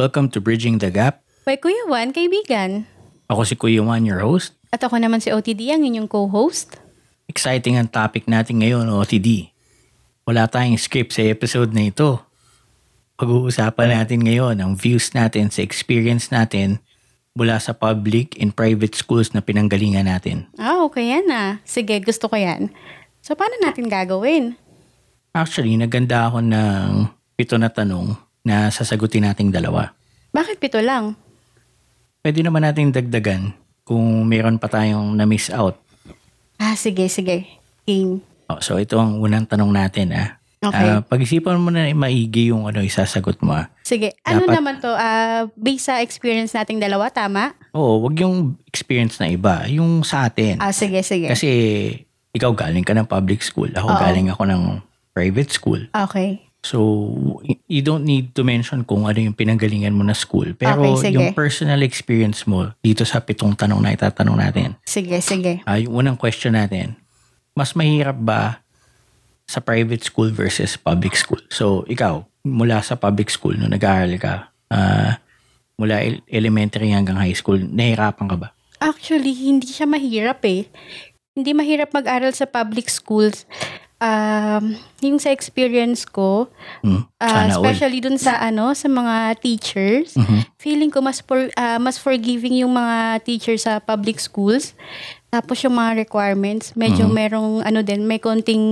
Welcome to Bridging the Gap. By Kuya Juan, kaibigan. Ako si Kuya Juan, your host. At ako naman si OTD, ang inyong co-host. Exciting ang topic natin ngayon, OTD. Wala tayong script sa episode na ito. Pag-uusapan natin ngayon ang views natin sa experience natin mula sa public and private schools na pinanggalingan natin. Ah, okay yan ah. Sige, gusto ko yan. So, paano natin gagawin? Actually, naganda ako ng pito na tanong na sasagutin nating dalawa. Bakit pito lang? Pwede naman nating dagdagan kung meron pa tayong na-miss out. Ah, sige, sige. Game. Oh, so ito ang unang tanong natin ah. Okay. Ah, pag-isipan mo na maigi yung ano isasagot mo ah. Sige. Ano Dapat- naman to? Ah, based sa experience nating dalawa, tama? Oo, wag yung experience na iba, yung sa atin. Ah, sige, sige. Kasi ikaw galing ka ng public school, ako Oo. galing ako ng private school. Okay. So, y- you don't need to mention kung ano yung pinanggalingan mo na school. Pero Okay, sige. yung personal experience mo dito sa pitong tanong na itatanong natin. Sige, sige. Ah, yung unang question natin, mas mahirap ba sa private school versus public school? So, ikaw, mula sa public school, nung nag-aaral ka, ah, mula el- elementary hanggang high school, nahirapan ka ba? Actually, hindi siya mahirap eh. Hindi mahirap mag-aral sa public schools. Um, yung sa experience ko, Sana all. especially dun sa ano, sa mga teachers, Mhm. feeling ko mas for, ah, mas forgiving yung mga teachers sa public schools. Tapos yung mga requirements, medyo Mhm. merong ano din, may konting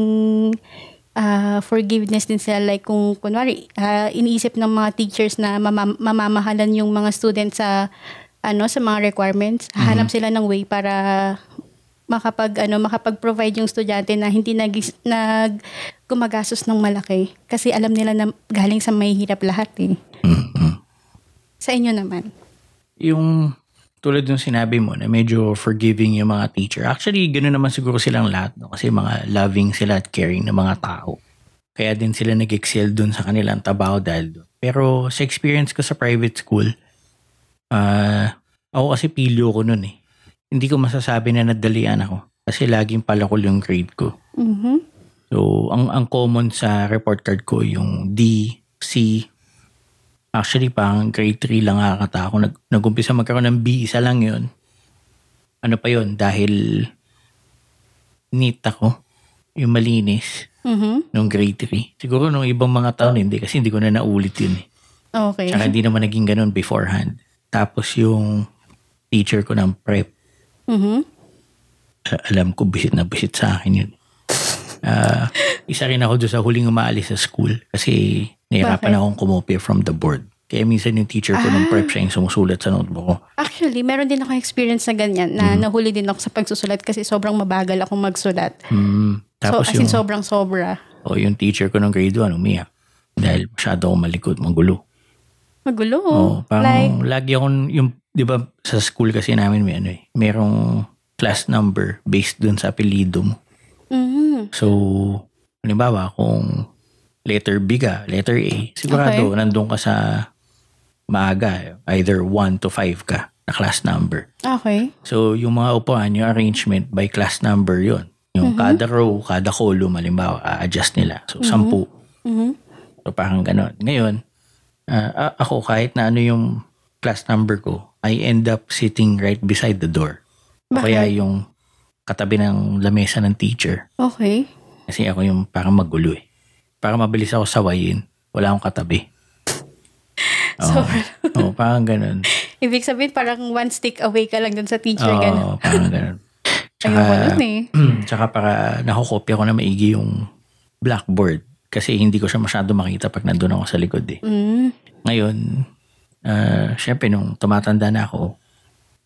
ah, forgiveness din sila. Like kung kunwari, ah, iniisip ng mga teachers na mama- mamamahalan yung mga students sa ano sa mga requirements, hanap sila ng way para makapag ano makapag-provide yung estudyante na hindi nag nag gumagastos ng malaki kasi alam nila na galing sa mahihirap lahat eh. Mhm. Sa inyo naman. Yung tulad ng sinabi mo na medyo forgiving yung mga teacher. Actually, ganoon naman siguro silang lahat. No? Kasi mga loving sila at caring na mga tao. Kaya din sila nag-excel dun sa kanilang trabaho dahil dun. Pero sa experience ko sa private school, ah ako kasi pilyo ko nun eh. Hindi ko masasabi na nadalian ako. Kasi laging palakol yung grade ko. Mhm. So, ang ang common sa report card ko yung D, C. Actually, pang grade 3 lang nakakata ako. Nag, nag-umpisa magkaroon ng B, isa lang yun. Ano pa yun? Dahil neat ako. Yung malinis. Mhm. Nung grade 3. Siguro nung ibang mga taon hindi kasi hindi ko na naulit yun eh. Okay. Tsaka hindi naman naging ganun beforehand. Tapos yung teacher ko ng prep, Mhm. uh, alam ko bisit na bisit sa akin yun. Ah, isa rin ako doon sa huling umaalis sa school kasi nahirapan Bakit? akong kumopia from the board. Kaya minsan yung teacher ko ng prep siya yung sumusulat sa notebook ko. Actually, meron din ako experience na ganyan na nahuli din ako sa pagsusulat kasi sobrang mabagal akong magsulat. Hmm. Tapos so, as in yung, sobrang sobra. oh, yung teacher ko ng grade 1 umiyak. Dahil masyado akong malikot, magulo. Magulo. Oh, parang like, lagi akong, yung, di ba sa school kasi namin may ano eh, merong class number based dun sa apelido mo. mhm. So, halimbawa, kung letter B ka, letter A, sigurado Okay. nandun ka sa maaga, either 1 to 5 ka na class number. Okay. So, yung mga upuan, yung arrangement by class number yon Yung kada row, kada column, halimbawa, a-adjust nila. So, sampu. Mhm. So, parang ganon. Ngayon, a- ako kahit na ano yung class number ko, I end up sitting right beside the door. O kaya yung katabi ng lamesa ng teacher. Okay. Kasi ako yung parang magulo eh. Para mabilis ako sawayin. Wala akong katabi. Oo. Oo, parang ganun. Ibig sabihin, parang one stick away ka lang dun sa teacher. Oo, ganun. parang ganun. Ayoko nun eh. tsaka para nakokopya ko na maigi yung blackboard. Kasi hindi ko siya masyado makita pag nandun ako sa likod eh. Mm. Ngayon, ah, syempre nung tumatanda na ako,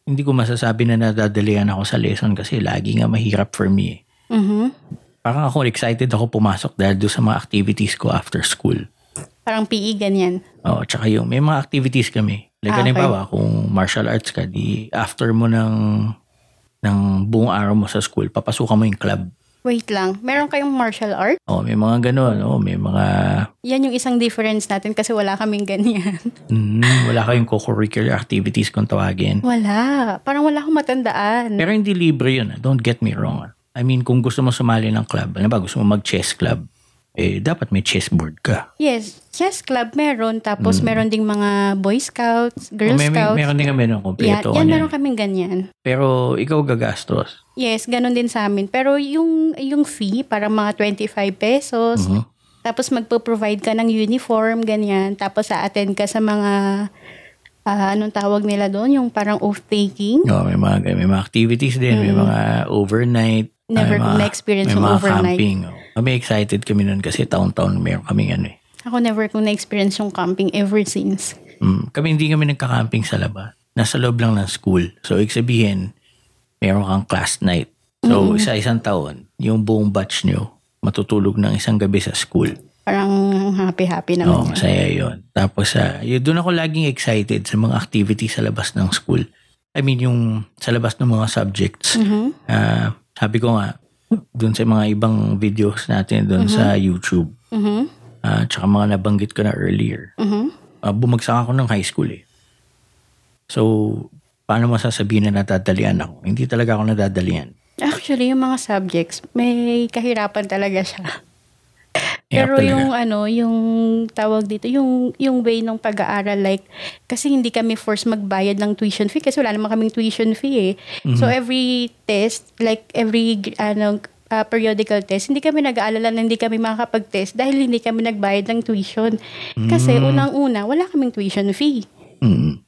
hindi ko masasabi na nadadalian ako sa lesson kasi lagi nga mahirap for me eh. Mhm. Parang ako excited ako pumasok dahil doon sa mga activities ko after school. Parang PE, ganyan. Oo, tsaka yung may mga activities kami. Like, Ah, okay. halimbawa, kung martial arts ka, di after mo ng, ng buong araw mo sa school, papasukan mo yung club. Wait lang. Meron kayong martial art? Oh, may mga ganun. Oh, may mga Yan yung isang difference natin kasi wala kaming ganyan. mm, wala kayong co-curricular activities kung tawagin. wala. Parang wala akong matandaan. Pero hindi libre yun. ah. Don't get me wrong. I mean, kung gusto mo sumali ng club, ano ba, gusto mo mag-chess club, eh dapat may chessboard ka. Yes, chess club meron. Tapos meron ding mga Boy Scouts, Girl O may, may, Scouts. meron din kami ng yan, kompleto. yan kanyan. meron kaming ganyan. Pero ikaw gagastos. Yes, ganun din sa amin. Pero yung yung fee, parang mga 25 pesos. Mhm. Tapos magpo-provide ka ng uniform, ganyan. Tapos sa-attend ka sa mga, ah, anong tawag nila doon? Yung parang oath-taking. No, may mga may mga activities din, may mga overnight. Never may ko mga- na-experience may yung mga overnight. camping. oh. Kami excited kami nun kasi taon-taon meron kaming ano eh. Ako never ko na-experience yung camping ever since. Mm, kami hindi kami nagka-camping sa labas. Nasa loob lang ng school. So, ibig sabihin, meron kang class night. So, isa isang taon, yung buong batch nyo, matutulog ng isang gabi sa school. Parang happy-happy naman Oo, yun. masaya yun. Tapos, uh, yun, doon ako laging excited sa mga activities sa labas ng school. I mean, yung sa labas ng mga subjects. Mhm. Ah, sabi ko nga, doon sa mga ibang videos natin doon sa YouTube, Mhm. ah, tsaka mga nabanggit ko na earlier, Mhm. ah, bumagsak ako ng high school eh. So, paano masasabihin na nadadalian ako? Hindi talaga ako nadadalian. Actually, yung mga subjects, may kahirapan talaga siya. Pero talaga. yung ano, yung tawag dito, yung yung way ng pag-aaral like kasi hindi kami forced magbayad ng tuition fee kasi wala naman kaming tuition fee eh. Mhm. So every test, like every ano uh, periodical test, hindi kami nag-aalala na hindi kami makakapag-test dahil hindi kami nagbayad ng tuition. Kasi Mm. unang-una, wala kaming tuition fee. Mm.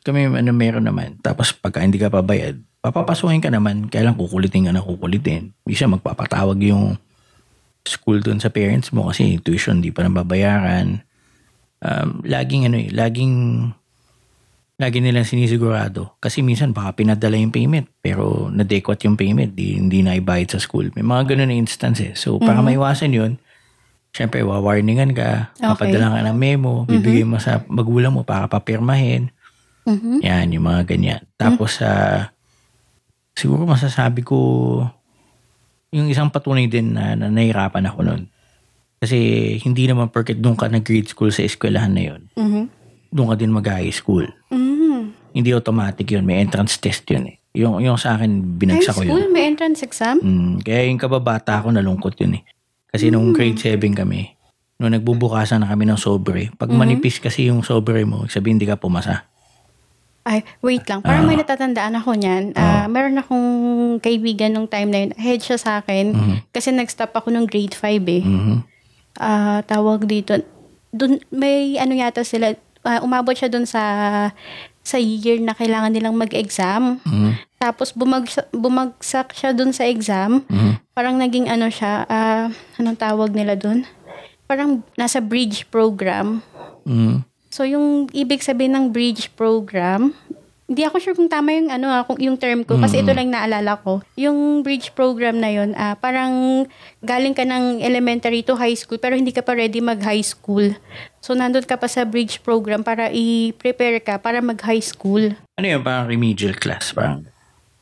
Kami ano meron naman. Tapos pagka hindi ka pabayad, papapasukin ka naman. Kailan kukulitin ka na kukulitin. Bisa magpapatawag yung school doon sa parents mo kasi tuition di pa nababayaran. Um, laging ano eh, laging lagi nilang sinisigurado. Kasi minsan baka pinadala yung payment pero nadekwat yung payment, di, hindi na ibayad sa school. May mga ganun na instances. So para maiwasan yun, syempre wawarningan ka, Okay. papadala ka ng memo, bibigay mo sa magulang mo para papirmahin. Mhm. Yan, yung mga ganyan. Tapos, sa siguro masasabi ko, yung isang patunay din na, na nahirapan ako nun. Kasi hindi naman porket doon ka nag-grade school sa eskwelahan na yun, Mhm. doon ka din mag-high school. Mhm. Hindi automatic yun, may entrance test yun eh. Yung, yung sa akin, High binagsak ko school, yun. may entrance exam? Mm, kaya yung kababata ako, nalungkot yun eh. Kasi nung grade 7 kami, nung nagbubukasan na kami ng sobre, pag manipis kasi yung sobre mo, sabihin hindi ka pumasa. Ay, wait lang. Parang may natatandaan ako niyan. Ah, meron akong kaibigan nung time na yun. Ahead siya sa akin. Mhm. Kasi nag-stop ako nung grade 5 eh. Mhm. Ah, tawag dito. Dun, may ano yata sila. ah, umabot siya dun sa sa year na kailangan nilang mag-exam. Mhm. Tapos bumagsak, bumagsak siya dun sa exam. Mhm. Parang naging ano siya, ah, anong tawag nila dun? Parang nasa bridge program. Mhm. So, yung ibig sabihin ng bridge program, hindi ako sure kung tama yung, ano, ah, kung, yung term ko kasi ito lang naalala ko. Yung bridge program na yun, ah, parang galing ka ng elementary to high school pero hindi ka pa ready mag-high school. So, nandun ka pa sa bridge program para i-prepare ka para mag-high school. Ano yun, parang remedial class, parang.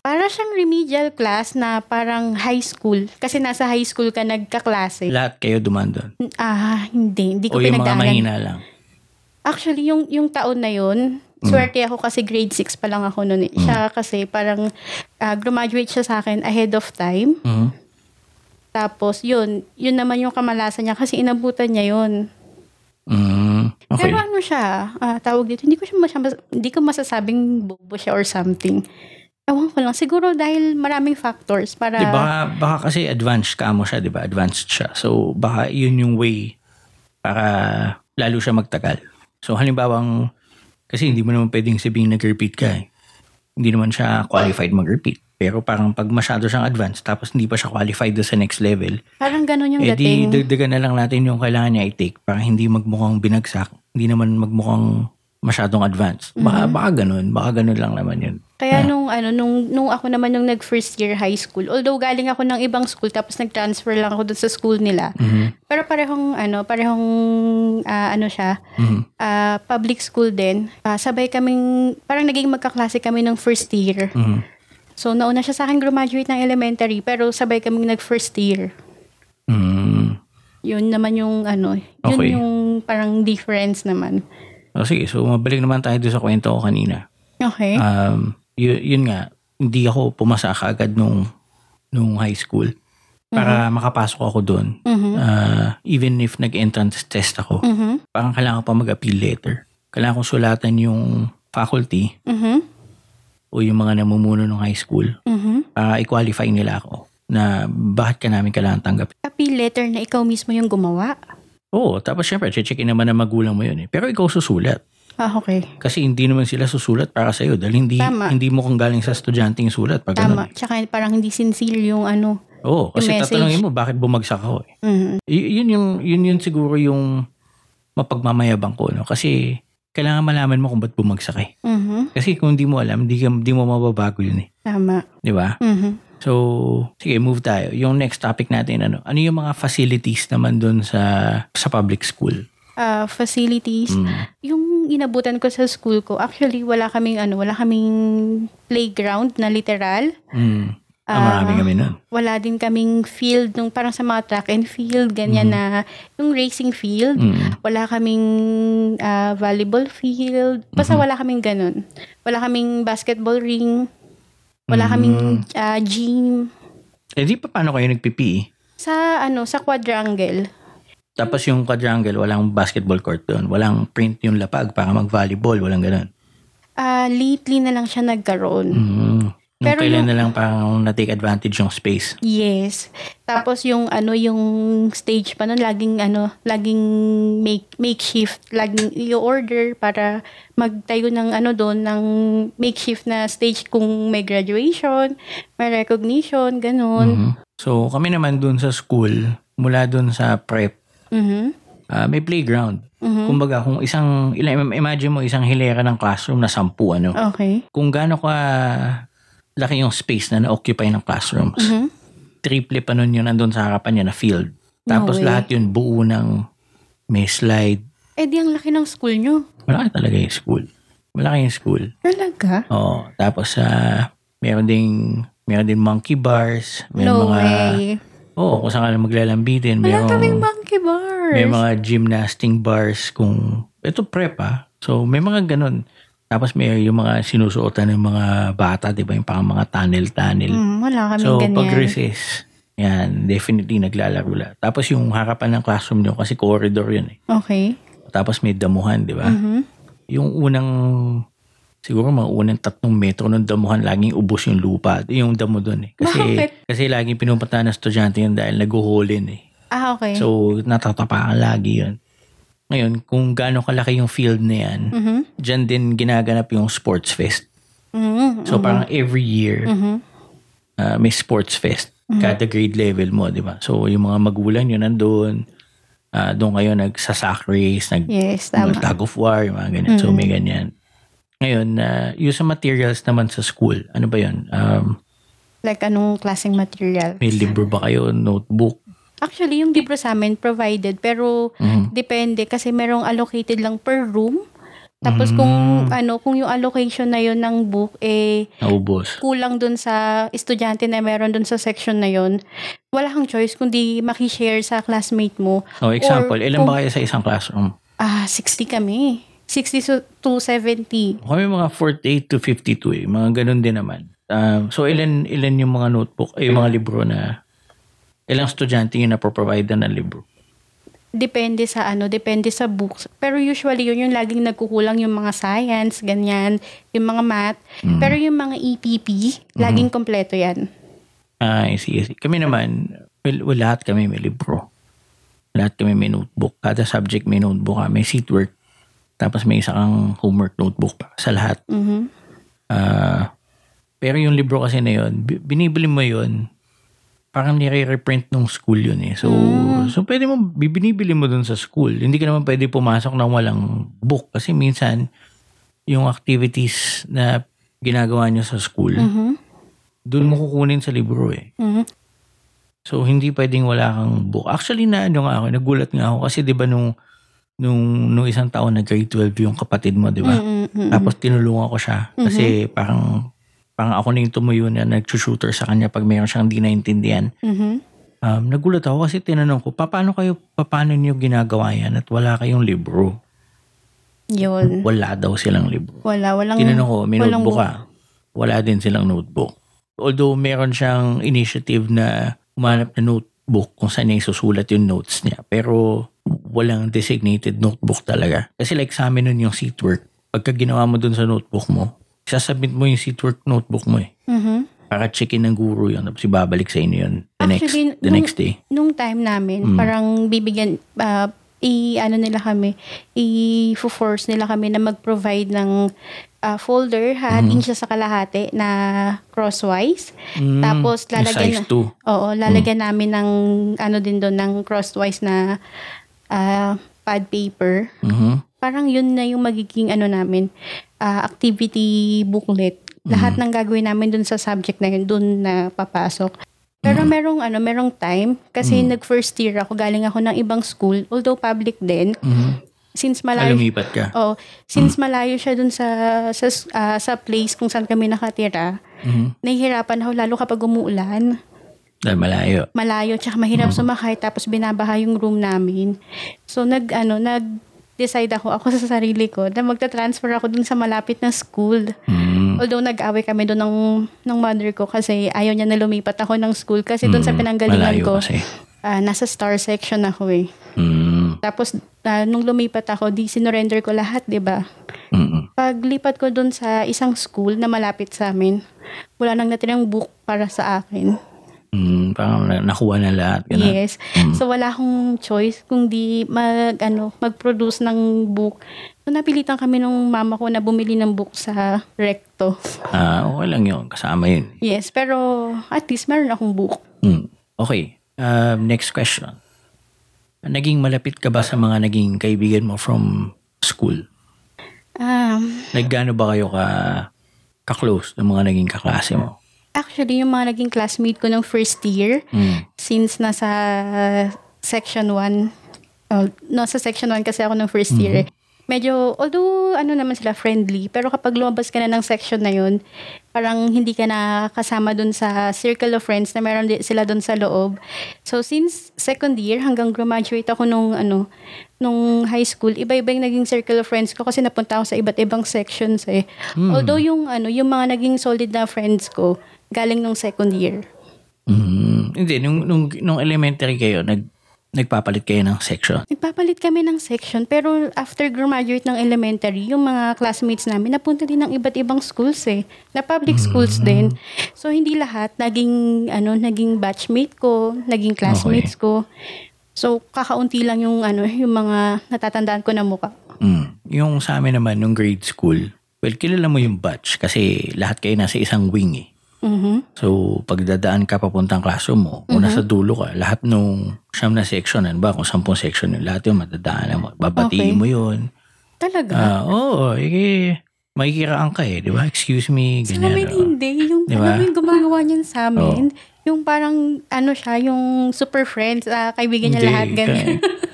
Para siyang remedial class na parang high school. Kasi nasa high school ka nagkaklase. Lahat kayo duman doon. Ah, hindi. Hindi ko O yung mga pinag-aaral. mahina lang. Actually, yung, yung taon na yun, Mm. swerte ako kasi grade 6 pa lang ako noon. eh. Siya kasi parang ah, graduate siya sa akin ahead of time. Mhm. Tapos yun, yun naman yung kamalasan niya kasi inabutan niya yun. Mhm. Okay. Pero ano siya, ah, tawag dito, hindi ko siya masya- hindi ko masasabing bobo siya or something. Ewan ko lang, siguro dahil maraming factors para... Di baka, baka kasi advanced ka mo siya, di ba? Advanced siya. So, baka yun yung way para lalo siya magtagal. So, halimbawang, kasi hindi mo naman pwedeng sabihin nag-repeat ka eh. Hindi naman siya qualified mag-repeat. Pero parang pag masyado siyang advanced, tapos hindi pa siya qualified sa next level, Parang ganun yung eh di dating. dagdagan na lang natin yung kailangan niya i-take para hindi magmukhang binagsak, hindi naman magmukhang masyadong advanced. Baka, baka ganun, baka ganun lang naman yun. Kaya nung ano nung nung ako naman nung nag first year high school, although galing ako ng ibang school tapos nag-transfer lang ako dun sa school nila. Mhm. Pero parehong ano, parehong ah, ano siya, Mhm. ah, public school din. Ah, sabay kaming parang naging magkaklase kami ng first year. Mhm. So nauna siya sa akin graduate ng elementary pero sabay kaming nag first year. Mhm. Yun naman yung ano, yun Okay. yung parang difference naman. O sige, so mabalik naman tayo doon sa kwento ko kanina. Okay. Um, y- yun nga, hindi ako pumasa kaagad nung, nung high school. para makapasok ako doon. Mhm. Ah, even if nag-entrance test ako, Mhm. parang kailangan ko pa mag-appeal letter. Kailangan kong sulatan yung faculty Mhm. o yung mga namumuno ng high school Mhm. para i-qualify nila ako na bakit ka namin kailangan tanggapin. Appeal letter na ikaw mismo yung gumawa. Oo, tapos syempre, checkin naman ng magulang mo yun eh. Pero ikaw susulat. Ah, okay. Kasi hindi naman sila susulat para sa'yo dahil hindi, Tama. hindi mo kung galing sa estudyante yung sulat. Pag Tama. ganun. Tsaka parang hindi sincere yung ano. Oo, kasi Yung message. tatanungin mo bakit bumagsak ako eh. Mhm. Y- yun yung yun yun siguro yung mapagmamayabang ko no kasi kailangan malaman mo kung ba't bumagsak eh. Mhm. Kasi kung hindi mo alam, hindi, hindi mo mababago yun eh. Tama. Di ba? Mhm. So, sige, move tayo. Yung next topic natin, ano, ano yung mga facilities naman dun sa sa public school? Ah, facilities. Mm. Yung inabutan ko sa school ko, actually wala kaming ano, wala kaming playground na literal. Mm. Ah, Ah, marami kami nun. Wala din kaming field nung parang sa mga track and field ganyan na yung racing field. Mm. Wala kaming ah, volleyball field. Basta wala kaming ganun. Wala kaming basketball ring. Wala kaming ah, gym. Eh di pa paano kayo nagpipi? Sa ano, sa quadrangle. Tapos yung quadrangle, walang basketball court doon. Walang print yung lapag para mag-volleyball. Walang ganun. Ah, lately na lang siya nagkaroon. Mm. Pero kailan yung- na lang parang na-take advantage yung space. Yes. Tapos yung ano yung stage pa nun laging ano, laging make makeshift, laging i-order para magtayo ng ano doon ng makeshift na stage kung may graduation, may recognition, ganun. Mhm. So kami naman doon sa school, mula doon sa prep, Mhm. ah, may playground. Mhm. Kumbaga kung isang, imagine mo isang hilera ng classroom na sampu ano. Okay. Kung gaano ka laki yung space na na-occupy ng classrooms. Mhm. Triple pa nun yun nandun sa harapan niya na field. Tapos way. lahat yun buo ng may slide. Eh di ang laki ng school nyo. Malaki talaga yung school. Malaki yung school. Talaga? Oo. Tapos sa meron ding meron din monkey bars, may no mga way. Oo, kung saan ka na maglalambitin, Wala kaming meron monkey bars. may mga gymnasting bars kung ito prep ah. So may mga ganun. Tapos may yung mga sinusuotan ng mga bata, 'di ba, yung pang mga tunnel-tunnel. Mm, wala kaming So ganyan. pag recess, yan, definitely naglalaro lang. Tapos yung harapan ng classroom nyo kasi corridor yun eh. Okay. Tapos may damuhan, di ba? Mhm. Yung unang siguro mga unang tatlong metro ng damuhan, laging ubos yung lupa. Yung damo doon eh. Kasi, Bakit? kasi laging pinupunta ng estudyante yun dahil naguhulin eh. Ah, okay. So, natatapakan lagi yun. Ngayon, kung gaano kalaki yung field na yan, Mhm. dyan din ginaganap yung sports fest. Mhm. So, parang every year, Mhm. uh, may sports fest. Kada grade level mo, di ba? So, yung mga magulang yun nandun. Uh, doon kayo nagsasack race, nag, Yes, tama. tag of war, yung mga ganyan. So, may ganyan. Ngayon, uh, yung sa materials naman sa school, ano ba yun? Um, Like anong klaseng material? may libro ba kayo? Notebook? Actually, yung libro sa amin provided pero Mhm. depende kasi merong allocated lang per room. Tapos kung ano, kung yung allocation na yon ng book eh Naubos. kulang dun sa estudyante na meron dun sa section na yon, wala kang choice kundi makishare sa classmate mo. Oh, example, Or ilan kung- ba kayo sa isang classroom? Ah, 60 kami. 60 to- to 70. Kami mga 48 to 52 eh. Mga ganun din naman. Um, so, ilan, ilan yung mga notebook, ay yung mga libro na ilang estudyante yung napoprovide na ng libro? Depende sa ano, depende sa books. Pero usually yun yung laging nagkukulang yung mga science, ganyan, yung mga math. Pero yung mga EPP, laging kompleto yan. Ah, I see, I see. Kami naman, well, well, lahat kami may libro. Lahat kami may notebook. Kada subject may notebook ka. May seatwork. Tapos may isa kang homework notebook pa sa lahat. Mhm. Ah, pero yung libro kasi na yun, bi- binibili mo yun, parang nire-reprint ng school yun eh. So, so pwede mo, binibili mo dun sa school. Hindi ka naman pwede pumasok ng walang book. Kasi minsan, yung activities na ginagawa nyo sa school, Mhm. dun mo kukunin sa libro eh. Mhm. So, hindi pwedeng wala kang book. Actually, na ano nga ako, nagulat nga ako kasi 'di ba nung nung nung isang taon na grade 12 yung kapatid mo, 'di ba? Mhm, mhm. Tapos tinulungan ko siya kasi parang parang ako na yung tumuyo na nag-shooter sa kanya pag mayroon siyang di naintindihan. Mhm. Um, nagulat ako kasi tinanong ko, paano kayo, paano niyo ginagawa yan at wala kayong libro? Yun. Wala daw silang libro. Wala, walang... Tinanong ko, may walang notebook book. ka? Wala din silang notebook. Although meron siyang initiative na umanap na notebook kung saan niya isusulat yung notes niya. Pero walang designated notebook talaga. Kasi like sa amin nun yung seatwork, pagka ginawa mo dun sa notebook mo, sasubmit mo yung seatwork notebook mo eh. Mhm. Para checkin ng guru yun, tapos ibabalik sa inyo yun the Actually, next the nung- next day. Nung time namin, Mm. parang bibigyan, ah, i ano nila kami, i-force nila kami na mag-provide ng ah, folder, hahatiin siya sa kalahati na crosswise. Mm, Tapos lalagyan size 2. Oo, lalagyan namin ng ano din doon ng crosswise na ah, pad paper. Mhm. Parang yun na yung magiging ano namin, ah, activity booklet. Lahat ng gagawin namin doon sa subject na yun, doon na papasok. Pero merong ano, merong time kasi nag first year ako, galing ako ng ibang school, although public din. Mhm. Since Ah, malayo lumipat ka. Oh, since malayo siya dun sa sa ah, sa place kung saan kami nakatira, Mhm. nahihirapan ako lalo kapag umuulan. Dahil malayo. Malayo tsaka mahirap sumakay tapos binabaha yung room namin. So nag ano, nag decide ako ako sa sarili ko na magta-transfer ako dun sa malapit na school. Mm. Although nag-away kami doon ng, ng mother ko kasi ayaw niya na lumipat ako ng school kasi doon sa Mm, pinanggalingan malayo ko, Kasi. ah, nasa star section ako eh. Mm. Tapos ah, nung lumipat ako, di sinorender ko lahat, 'di ba? Mm. Paglipat ko doon sa isang school na malapit sa amin, wala nang natirang book para sa akin. Mm. Parang na- nakuha na lahat. Ganun. Yes. So wala akong choice kung di mag ano, mag-produce ng book. So napilitan kami nung mama ko na bumili ng book sa Recto. Ah, okay lang yun. Kasama yun. Yes, pero at least meron akong book. Mm. Okay. Um, next question. Naging malapit ka ba sa mga naging kaibigan mo from school? Um, Naggaano ba kayo ka ka-close ng mga naging kaklase mo? Actually, yung mga naging classmate ko ng first year, Mm. since nasa section 1, oh, no, sa section 1 kasi ako ng first year eh. Medyo, although ano naman sila friendly, pero kapag lumabas ka na ng section na yun, parang hindi ka na kasama dun sa circle of friends na meron sila dun sa loob. So since second year hanggang graduate ako nung ano, nung high school, iba-iba yung naging circle of friends ko kasi napunta ako sa iba't ibang sections eh. Although yung ano, yung mga naging solid na friends ko, galing nung second year. Mm. Hindi, nung, nung, nung elementary kayo, nag, nagpapalit kayo ng section. Nagpapalit kami ng section, pero after graduate ng elementary, yung mga classmates namin napunta din ng iba't ibang schools eh. Na public schools din. So, hindi lahat naging, ano, naging batchmate ko, naging classmates ko. So, kakaunti lang yung, ano, yung mga natatandaan ko na mukha. Mm. Yung sa amin naman, nung grade school, well, kilala mo yung batch kasi lahat kayo nasa isang wing eh. Mhm. So, pagdadaan ka papuntang classroom mo, kung nasa dulo ka, lahat nung siyam na section, ano ba, kung sampung section yun, lahat yung madadaanan mo. Okay. Babatiin mo yun. Talaga? Ah, oo, eh, makikiraan ka eh, di ba? Excuse me, sa ganyan. amin oh. hindi. Yung, Di ba? alam yung gumagawa niyan sa amin. Yung parang, ano siya, yung super friends, ah, kaibigan niya Hindi, lahat, ganyan.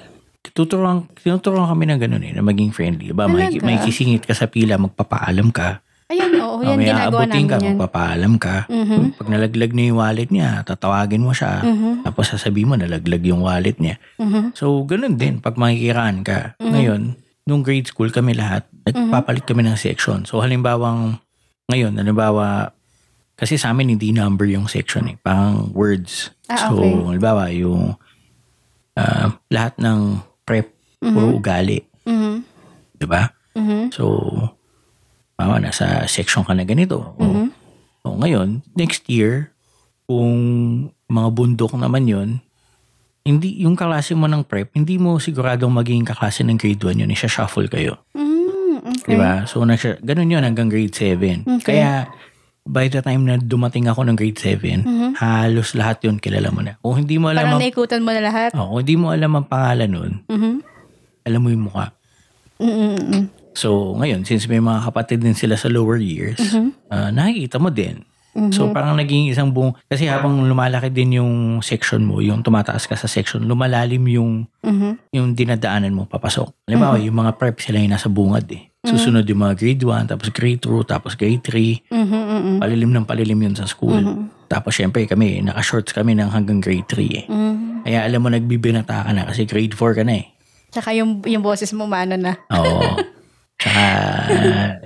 Tuturuan, tinuturuan kami ng ganun eh, na maging friendly. Ba, may, may kisingit ka sa pila, magpapaalam ka. Ayun, oo, yan, Mamaya ginagawa abutin namin ka, yan. magpapaalam ka. Mhm. Pag nalaglag na yung wallet niya, tatawagin mo siya. Mhm. Tapos sasabihin mo, nalaglag yung wallet niya. Mhm. So, ganun din. Pag makikiraan ka. Mm-hmm. Ngayon, nung grade school kami lahat, nagpapalit kami ng section. So, halimbawang, ngayon, halimbawa, kasi sa amin hindi number yung section eh. Parang words. Ah, so, okay. halimbawa, yung ah, lahat ng prep, puro ugali. Mhm. Diba? Mhm. So, mama, nasa section ka na ganito. O, Mhm. o ngayon, next year, kung mga bundok naman yon hindi, yung kaklase mo ng prep, hindi mo siguradong magiging kaklase ng grade 1 yun. Isa-shuffle kayo. Mm, okay. Di ba? So, nasa, ganun yun hanggang grade 7. Okay. Kaya, by the time na dumating ako ng grade 7, halos lahat yun kilala mo na. Kung hindi mo alam Parang ang, naikutan mo na lahat. oh, kung hindi mo alam ang pangalan nun, Mhm. alam mo yung mukha. Mm-mm. So, ngayon, since may mga kapatid din sila sa lower years, ah, nakikita mo din. So, parang naging isang buong... Kasi habang lumalaki din yung section mo, yung tumataas ka sa section, lumalalim yung, Mhm. yung dinadaanan mo papasok. Halimbawa, yung mga prep, sila yung nasa bungad eh. Susunod yung mga grade 1, tapos grade 2, tapos grade 3. Mhm, mhm. Palilim ng palilim yun sa school. Tapos, syempre, kami, naka-shorts kami ng hanggang grade 3 eh. Mhm. Kaya alam mo, nagbibinata ka na kasi grade 4 ka na eh. Tsaka yung, yung boses mo maano na. Oo. Tsaka,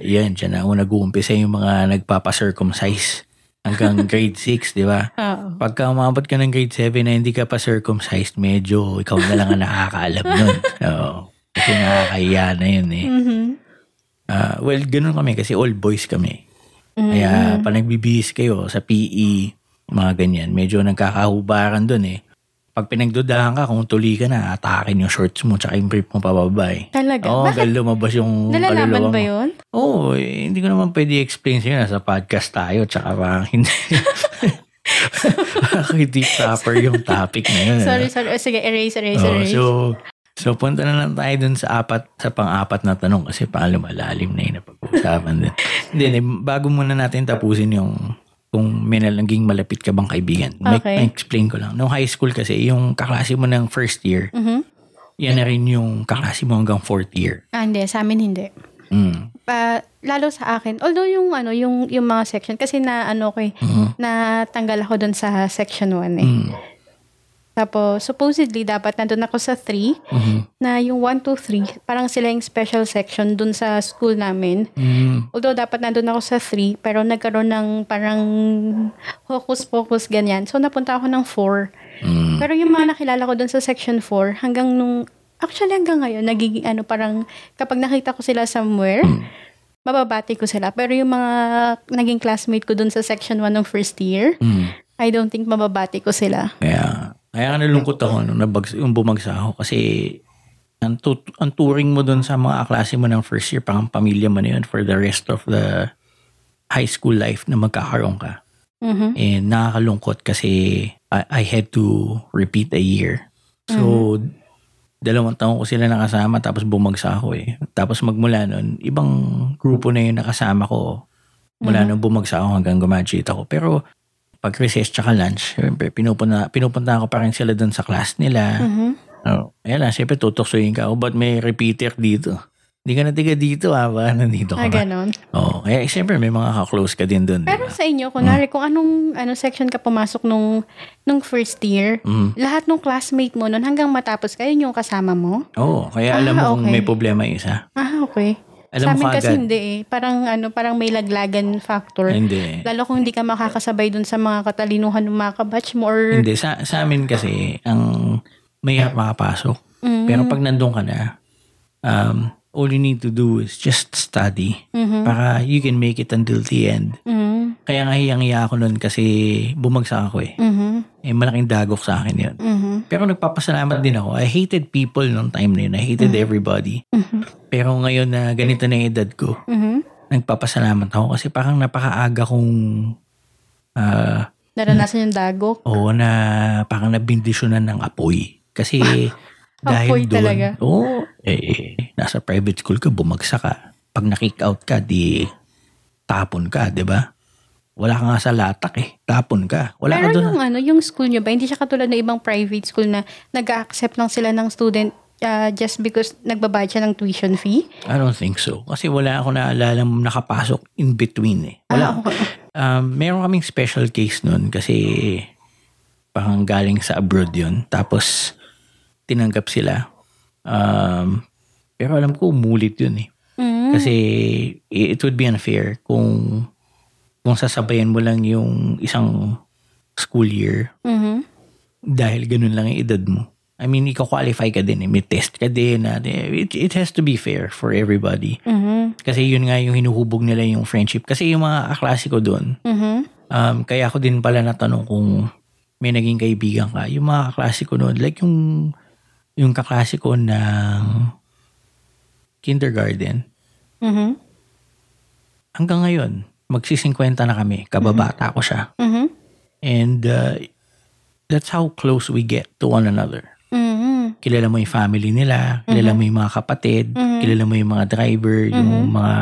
yan, dyan na ako nag-uumpisa yung mga nagpapa-circumcise. hanggang grade 6, di ba? Oo. Pagka umabot ka ng grade 7 na hindi ka pa circumcised, medyo ikaw na lang ang nakakaalam nun. Oo. Kasi nakakahiya na yun eh. Mhm. Ah, well, ganun kami kasi all boys kami. Kaya Mm-hmm. pag nagbibihis kayo sa PE, mga ganyan, medyo nagkakahubaran dun eh. Pag pinagdudahan ka, kung tuli ka na, atakin yung shorts mo tsaka yung brief mo pababa eh. Talaga? Oo, Bakit? lumabas yung Nalalaman kaluluwa ba mo. yun? Oo, eh, hindi ko naman pwede explain sa'yo. Nasa podcast tayo, tsaka parang hindi. Parang hindi proper yung topic na yun. Sorry, sorry. Oh, sige, erase, erase, Oo, erase. so, so punta na lang tayo dun sa apat, sa pang-apat na tanong kasi paano malalim na yun na pag-uusapan din. Hindi, eh, bago muna natin tapusin yung kung may naging malapit ka bang kaibigan. May, Okay. may explain ko lang. Nung high school kasi, yung kaklase mo ng first year, Mhm. yan na rin yung kaklase mo hanggang fourth year. Ah, hindi. Sa amin, hindi. Mm. Pa, lalo sa akin, although yung ano, yung yung mga section kasi na ano ko eh, Mhm. natanggal ako doon sa section 1 eh. Mm. Tapos supposedly dapat nandun ako sa 3 Mhm. na yung 1 2 3 parang sila yung special section doon sa school namin. Mm. Although dapat nandun ako sa 3 pero nagkaroon ng parang hocus pocus ganyan. So napunta ako ng 4. Mm. Pero yung mga nakilala ko doon sa section 4 hanggang nung actually hanggang ngayon nagiging ano parang kapag nakita ko sila somewhere mababati ko sila. Pero yung mga naging classmate ko doon sa section 1 ng first year, Mm. I don't think mababati ko sila. Kaya, kaya nga nalungkot ako nung nabags, yung bumagsak ako kasi ang, tu- ang touring mo dun sa mga klase mo ng first year, pang pamilya mo na yun for the rest of the high school life na magkakaroon ka. Mhm. And nakakalungkot kasi I, I had to repeat a year. So, dalawang taon ko sila nakasama tapos bumagsak ako eh. Tapos magmula nun, ibang grupo na yung nakasama ko mula nung bumagsak ako hanggang graduate ako. Pero pag recess tsaka lunch, syempre, pinupunta, pinupunta ko pa rin sila dun sa class nila. Mhm. Oh, ayan lang, syempre tutuksoyin ka. Oh, ba't may repeater dito? Hindi ka na tiga dito ha, ba? Nandito ka Ah, ba? ganon. Oo, kaya syempre may mga ka-close ka din dun. Pero diba? sa inyo, kunwari, kung anong ano section ka pumasok nung, nung first year, Mm. lahat ng classmate mo nun hanggang matapos kayo yung kasama mo? Oo, kaya alam Ah, mo kung okay. may problema isa. Ah, okay. Alam sa amin kasi kaagad. hindi eh. Parang ano, parang may laglagan factor. Hindi. Lalo kung hindi ka makakasabay dun sa mga katalinuhan ng mga kabatch mo or Hindi, sa, sa amin kasi, ang mahirap makapasok. Mm. Pero pag nandun ka na, um, all you need to do is just study. Mhm. Para you can make it until the end. Kaya nga hiyang-hiya ako nun kasi bumagsak ako eh. Mhm. Eh, malaking dagok sa akin yun. Mhm. Pero nagpapasalamat din ako. I hated people nung time na yun. I hated everybody. Mhm. Pero ngayon na ganito na yung edad ko, Mhm. nagpapasalamat ako kasi parang napakaaga kong ah, Naranasan yung dagok. Oo, na parang nabindisyonan ng apoy. Kasi dahil Apoy doon, talaga. oo, eh, nasa private school ka, bumagsak ka. Pag na-kick out ka, di tapon ka, di ba? Wala ka nga sa latak eh. Tapon ka. Wala ka Pero doon. yung ano, yung school nyo ba, hindi siya katulad ng ibang private school na nag-accept lang sila ng student ah, just because nagbabayad siya ng tuition fee? I don't think so. Kasi wala ako naalala nakapasok in between eh. Wala. Ah, okay. Um, meron kaming special case nun kasi parang galing sa abroad yun. Tapos tinanggap sila. Um, pero alam ko umulit yun eh. Mm. Kasi it would be unfair kung kung sasabayan mo lang yung isang school year Mhm. dahil ganun lang yung edad mo. I mean, ikaw qualify ka din eh. May test ka din. It, it has to be fair for everybody. Mhm. Kasi yun nga yung hinuhubog nila yung friendship. Kasi yung mga kaklase ko doon, Mhm. um, kaya ako din pala natanong kung may naging kaibigan ka. Yung mga kaklase ko noon, like yung, yung kaklase ko ng kindergarten, Mhm. hanggang ngayon, magsisinkwenta na kami. Kababata ko siya. Mhm. And uh, that's how close we get to one another. Mhm. Kilala mo yung family nila, kilala mo yung mga kapatid, Mhm. kilala mo yung mga driver, yung mga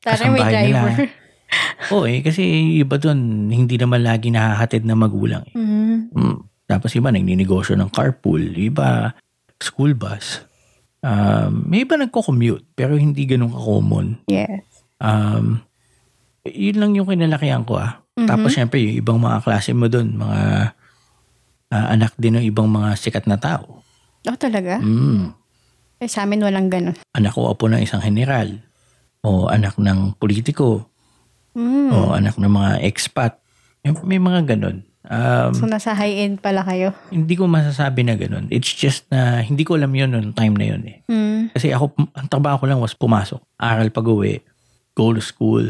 kasambahay nila. driver. Oo eh, kasi iba doon, hindi naman lagi nahahatid ng magulang. Eh. Mhm. Mm. Tapos iba nagninegosyo ng carpool, iba school bus. Um, may iba nagko-commute, pero hindi ganun ka-common. Yes. Um, yun lang yung kinalakihan ko ah. Mhm. Tapos syempre yung ibang mga klase mo doon, mga ah, anak din ng ibang mga sikat na tao. Oh, talaga? Mm. Eh, sa amin walang ganun. Anak ko apo ng isang general. O anak ng politiko. Mm. O anak ng mga expat. May, may mga ganun. Um, So, nasa high-end pala kayo. hindi ko masasabi na ganun. It's just na hindi ko alam yun noong time na yun eh. Mm. Kasi ako, ang trabaho ko lang was pumasok. Aral pag-uwi, go to school.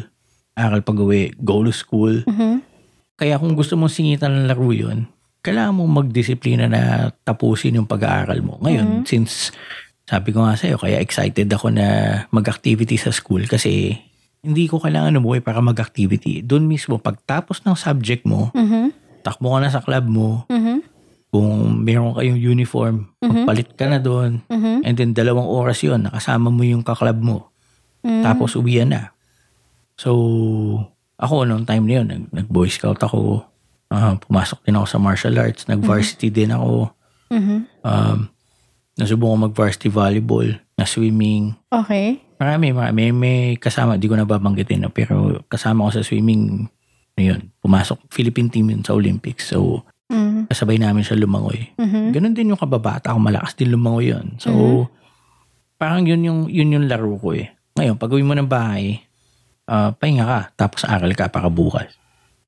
Aral pag-uwi, go to school. Mhm. Kaya kung gusto mong singitan ng laro yun, kailangan mong magdisiplina na tapusin yung pag-aaral mo. Ngayon, since sabi ko nga sa'yo, kaya excited ako na mag-activity sa school kasi hindi ko kailangan umuwi para mag-activity. Doon mismo, pagtapos ng subject mo, Mhm. takbo ka na sa club mo, Mhm. kung meron kayong uniform, magpalit ka na doon, Mhm. and then dalawang oras yon nakasama mo yung kaklab mo. Mm. Tapos uwian na. So, ako noong time na yun, nag, nag-boy scout ako. Ah, pumasok din ako sa martial arts. Nag-varsity din ako. Mhm. Um, nasubukan mag-varsity volleyball, na swimming. Okay. Marami, marami. May, may kasama, di ko na babanggitin. No? Pero kasama ko sa swimming, yun, pumasok. Philippine team yun sa Olympics. So, Mhm. kasabay namin siya lumangoy. Mhm. Ganon din yung kababata ko, malakas din lumangoy yun. So, parang yun yung, yun yung laro ko eh. Ngayon, pag uwi mo ng bahay, ah, pahinga ka, tapos aral ka para bukas.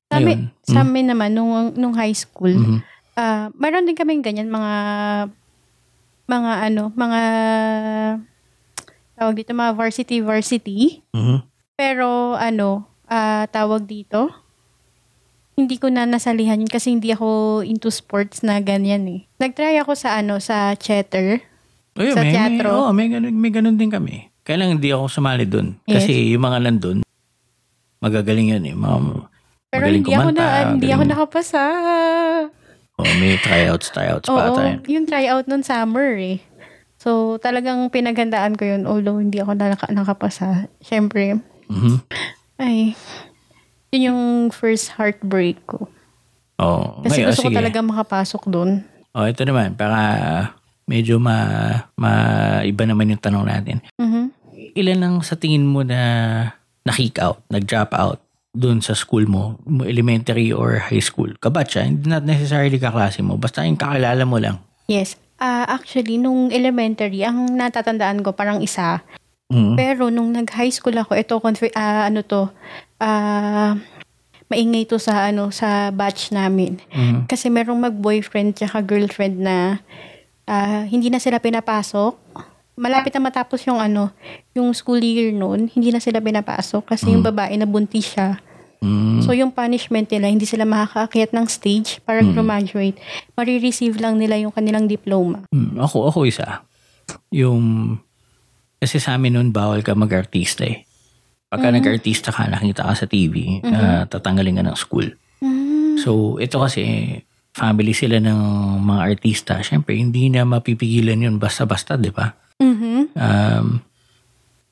Sa amin, Ngayon, sa amin naman, nung, nung high school, Mhm. ah mayroon din kaming ganyan, mga, mga ano, mga, tawag dito, mga varsity-varsity. Mhm. Pero, ano, ah tawag dito, hindi ko na nasalihan yun kasi hindi ako into sports na ganyan eh. Nag-try ako sa ano, sa cheddar. Ayun, Sa may, teatro? May, oh, may, ganun, may ganun din kami. Kaya lang hindi ako sumali dun. Yes. Kasi yung mga nandun, magagaling yun eh. Mga, Pero magaling hindi ako na, kumanta, hindi ako nakapasa. Oh, may tryouts, tryouts pa Oo, tayo. yung tryout nun summer eh. So, talagang pinaghandaan ko yun although hindi ako naka, nakapasa. Siyempre, Mhm. ay, yun yung first heartbreak ko. Oh, Kasi ngayon, gusto ko sige. talaga makapasok doon. Oh, ito naman, para medyo ma, ma iba naman yung tanong natin. Mhm. Ilan lang sa tingin mo na na-kick out, nag-drop out doon sa school mo, elementary or high school? Kabatcha, hindi not necessarily kaklase mo, basta yung kakilala mo lang. Yes. Ah, actually, nung elementary, ang natatandaan ko parang isa. Mhm. Pero nung nag-high school ako, ito, confi- ah, ano to, ah, maingay to sa, ano, sa batch namin. Mhm. Kasi merong mag-boyfriend tsaka girlfriend na ah, hindi na sila pinapasok. Malapit na matapos yung ano, yung school year noon, hindi na sila pinapasok kasi yung babae na buntis siya. Mhm. So yung punishment nila, hindi sila makakaakyat ng stage para graduate. Marireceive lang nila yung kanilang diploma. Mm, ako, ako isa. Yung, kasi sa amin noon, bawal ka mag-artista eh. Pagka nag-artista ka, nakita ka sa TV, ah, tatanggalin ka ng school. Mm. So, ito kasi, family sila ng mga artista. Siyempre, hindi na mapipigilan yun basta-basta, di ba? Mhm. Um,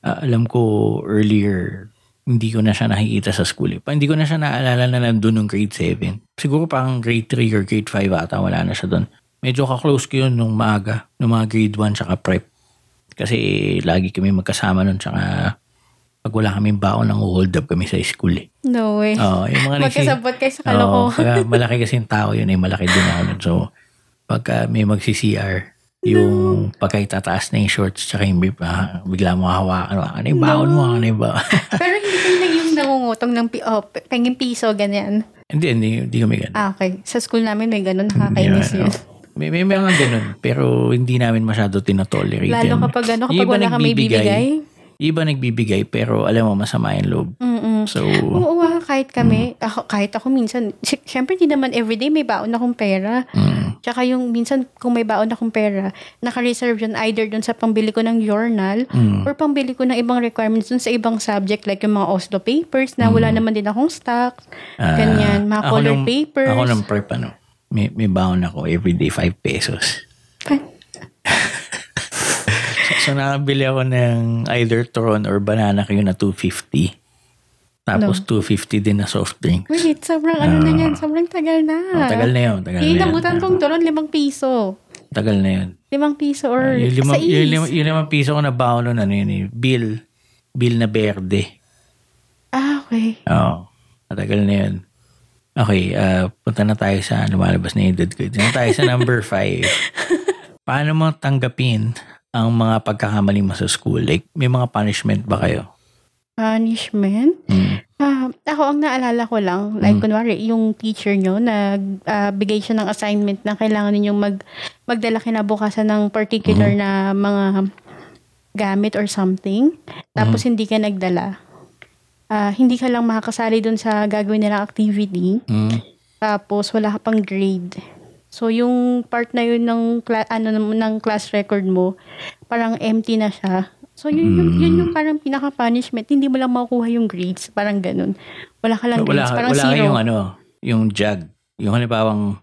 ah, alam ko earlier, hindi ko na siya nakikita sa school. Eh. Pa, hindi ko na siya naalala na nandun nung grade 7. Siguro parang grade 3 or grade 5 ata, wala na siya doon. Medyo ka-close ko yun nung maaga, nung mga grade 1 tsaka prep. Kasi lagi kami magkasama nun tsaka pag wala kaming baon, nang hold up kami sa school eh. No way. Oo, yung mga Magkasabot kayo sa Oo, kalokohan. kaya malaki kasi yung tao yun eh, malaki din ako nun. So, pagka may magsi-CR, yung pagka itataas na yung shorts tsaka yung brief, ah, bigla mo hawakan, ano yung baon mo, ano yung baon. Pero hindi kayo na yung nangungutong ng oh, pe- penging piso, ganyan. hindi, hindi, hindi kami ganun. Ah, okay. Sa school namin may ganun, nakakainis Yeah, yun. oo. May, may mga ganun, pero hindi namin masyado tinotolerate Lalo kapag ano, kapag wala kang may bibigay. Iba nagbibigay, pero alam mo, masama yung loob. Mm-mm. So, Oo nga, kahit kami, Mm. ako, kahit ako minsan, syempre di naman everyday may baon akong pera. mm, Tsaka yung minsan kung may baon akong pera, naka-reserve yun either dun sa pambili ko ng journal mm, or pambili ko ng ibang requirements dun sa ibang subject like yung mga Oslo papers na wala naman din akong stock. Mm. Ah, ganyan, mga color nung- papers. Ako ng prep, ano, may, may baon ako everyday 5 pesos. So, nakabili ako ng either Tron or Banana Q na 250. Tapos 250 din na soft drink. Wait, sobrang ano na yan, sobrang tagal na. Oh, tagal na yun. Tagal na Yung yun. inabutan kong turon, limang piso. Tagal na yun. Limang piso or yung, limang, sa yung, limang, yung limang piso ko na baon nun, ano yun eh, bill. Bill na berde. Ah, okay. Oo. Matagal na yun. Okay, ah, punta na tayo sa lumalabas na edad ko. Na tayo sa number 5. Paano mo tanggapin ang mga pagkakamali mo sa school? Like, may mga punishment ba kayo? Punishment? Mm. Ah, ako ang naalala ko lang, like Mm. kunwari, yung teacher nyo, nagbigay siya ng assignment na kailangan ninyong mag, magdala kinabukasan ng particular Mm-hmm. na mga gamit or something. Tapos Mm-hmm. hindi ka nagdala. Ah, hindi ka lang makakasali dun sa gagawin nilang activity. Mm. Tapos wala ka pang grade. So yung part na yun ng cla- ano ng, class record mo, parang empty na siya. So yun, yun, yun Mm. yung parang pinaka-punishment. Hindi mo lang makukuha yung grades. Parang ganun. Wala ka lang grades. Wala, parang wala zero. yung ano, yung jug. Yung halimbawang,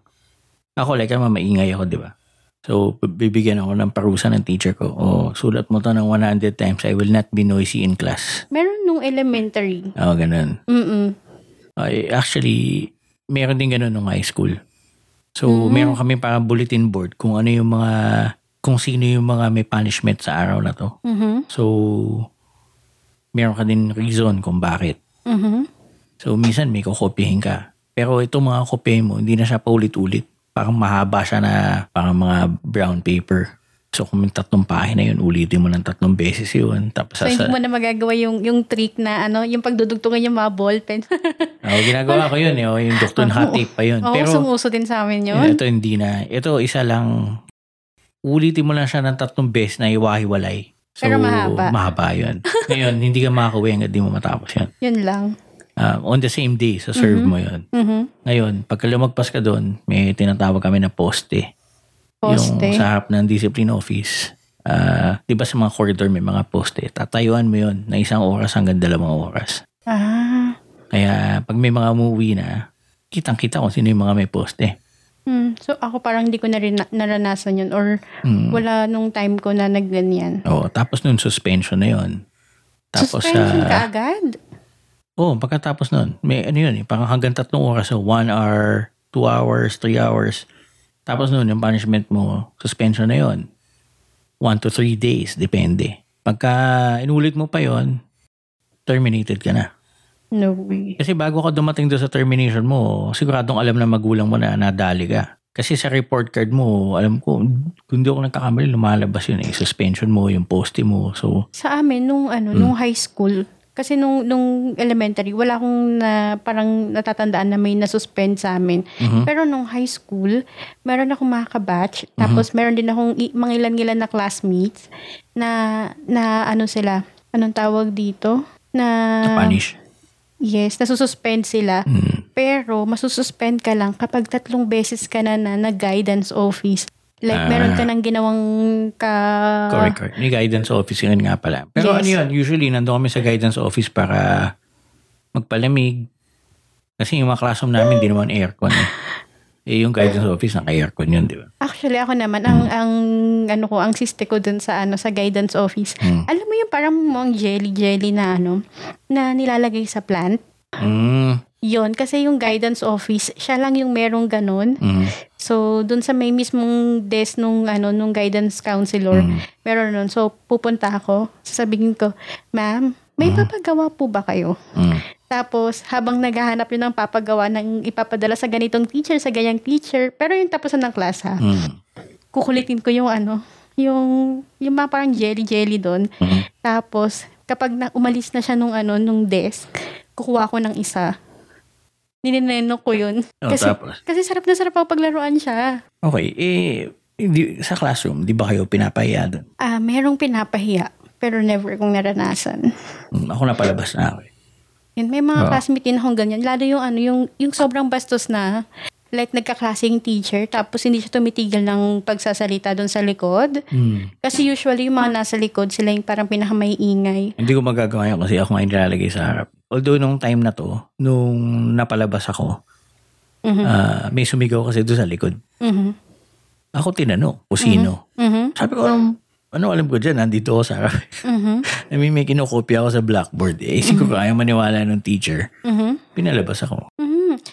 ako like, ama, maingay ako, di ba? So, bibigyan ako ng parusa ng teacher ko. O, sulat mo to ng 100 times. I will not be noisy in class. Meron nung elementary. Oo, ganun. Mm-mm. Ay, actually, meron din ganun nung high school. So, Mm. meron kami parang bulletin board kung ano yung mga, kung sino yung mga may punishment sa araw na to. Mhm. So, meron ka din reason kung bakit. Mhm. So, minsan may kukopyahin ka. Pero itong mga kopyahin mo, hindi na siya paulit-ulit. Parang mahaba siya na parang mga brown paper. So, kung may tatlong pahina yun, ulitin mo ng tatlong beses yun. Tapos, So, hindi sa, mo na magagawa yung, yung trick na ano, yung pagdudugtungan yung mga ballpen. oh, ginagawa ko yun. Eh, oh, yung Dr. hot tape pa yun. Oo, Pero, sumuso din sa amin yun. ito hindi na. Ito, isa lang, ulitin mo lang siya ng tatlong beses na iwahiwalay. So, Pero mahaba. Mahaba yun. Ngayon, hindi ka makakauwi hanggang di mo matapos yan. Yun lang. Um, on the same day, sa serve mo yun. Mhm. Ngayon, pagka lumagpas ka doon, may tinatawag kami na poste. Poste. Yung sa harap ng discipline office. Ah, di ba sa mga corridor may mga poste? Tatayuan mo yun na isang oras hanggang dalawang oras. Ah. Kaya pag may mga umuwi na, kitang-kita kung sino yung mga may poste. Hmm. So, ako parang hindi ko na rin na- naranasan yun or Mm. wala nung time ko na nagganyan. Oo, tapos nun suspension na yun. Tapos. Suspension ka agad? Oo, pagkatapos nun, may ano yun eh, parang hanggang tatlong oras. So, one hour, two hours, three hours. Tapos nun, yung punishment mo, suspension na yun. One to three days, depende. Pagka inulit mo pa yon terminated ka na. No way. Kasi bago ka dumating doon sa termination mo, siguradong alam na magulang mo na nadali ka. Kasi sa report card mo, alam ko, kung hindi ako nagkakamali, lumalabas yun eh. Suspension mo, yung poste mo. So, Sa amin, nung ano, Hmm. nung high school, kasi nung, nung elementary, wala akong na, parang natatandaan na may nasuspend sa amin. mhm. Pero nung high school, meron akong mga kabatch. Tapos meron din akong i- mga ilan-ilan na classmates na, na ano sila, anong tawag dito? Na, punish. yes, nasususpend sila. Mm. Pero masususpend ka lang kapag tatlong beses ka na na nag-guidance office. Like, Ah. meron ka nang ginawang ka... Correct, correct. May guidance office yun nga pala. Pero Yes. ano yun, usually nandun kami sa guidance office para magpalamig. Kasi yung mga classroom namin, di naman aircon eh. Eh, yung guidance office, naka-aircon yun, di ba? Actually, ako naman, ang, ang, ano ko, ang siste ko dun sa, ano, sa guidance office. Mm. Alam mo yung parang mga jelly-jelly na, ano, na nilalagay sa plant? Mm, Yon kasi yung guidance office, siya lang yung merong ganun. mm, So, dun sa may mismong desk nung, ano, nung guidance counselor, mm. meron nun. So, pupunta ako, sasabihin ko, ma'am, may papagawa po ba kayo? mm. Tapos, habang naghahanap yun ng papagawa ng ipapadala sa ganitong teacher, sa ganyang teacher, pero yung tapusan ng class ha, Mm. kukulitin ko yung ano, yung, yung mga parang jelly-jelly doon. Mm. Tapos, kapag na, umalis na siya nung ano, nung desk, kukuha ko ng isa. Ninineno ko yun. Oh, Kasi, tapos? kasi sarap na sarap ako paglaruan siya. Okay, eh, hindi, sa classroom, di ba kayo pinapahiya doon? Ah, merong pinapahiya, pero never kong naranasan. Mm, ako napalabas na ako eh. Yun, may mga Oo. classmate din akong ganyan. Lalo yung ano, yung, yung sobrang bastos na, like nagkaklaseng teacher, tapos hindi siya tumitigil ng pagsasalita doon sa likod. Mm. Kasi usually yung mga nasa likod, sila yung parang pinakamaiingay. Hindi ko magagawa yun kasi ako nga yung nilalagay sa harap. Although nung time na to, nung napalabas ako, Mhm. ah, may sumigaw kasi doon sa likod. Mhm. Ako tinanong kung sino. Mhm. Sabi ko, ano, ano alam ko dyan, nandito ako sa harap. Mhm. I mean, may kinokopya ako sa blackboard. Eh, isip ko kaya maniwala ng teacher. Mhm. Pinalabas ako.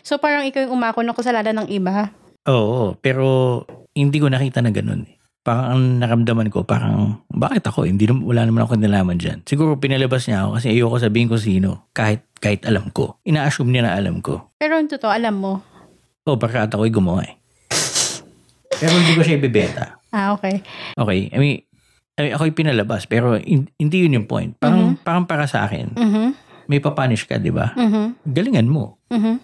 So parang ikaw yung umako ng kasalanan ng iba. Oo, pero hindi ko nakita na ganun. eh. Parang ang naramdaman ko, parang, bakit ako? Hindi naman, wala naman ako nalaman dyan. Siguro pinalabas niya ako kasi ayoko sabihin ko sino. Kahit, kahit alam ko. Ina-assume niya na alam ko. Pero yung totoo, alam mo. Oh, barkada ko'y gumawa eh. Pero hindi ko siya ibebenta. Ah, okay. Okay, I mean, Ay, ako'y pinalabas, pero hin- hindi yun yung point. Parang, Mhm. parang para sa akin, Mhm. may papunish ka, di ba? Mhm. Galingan mo. Mhm.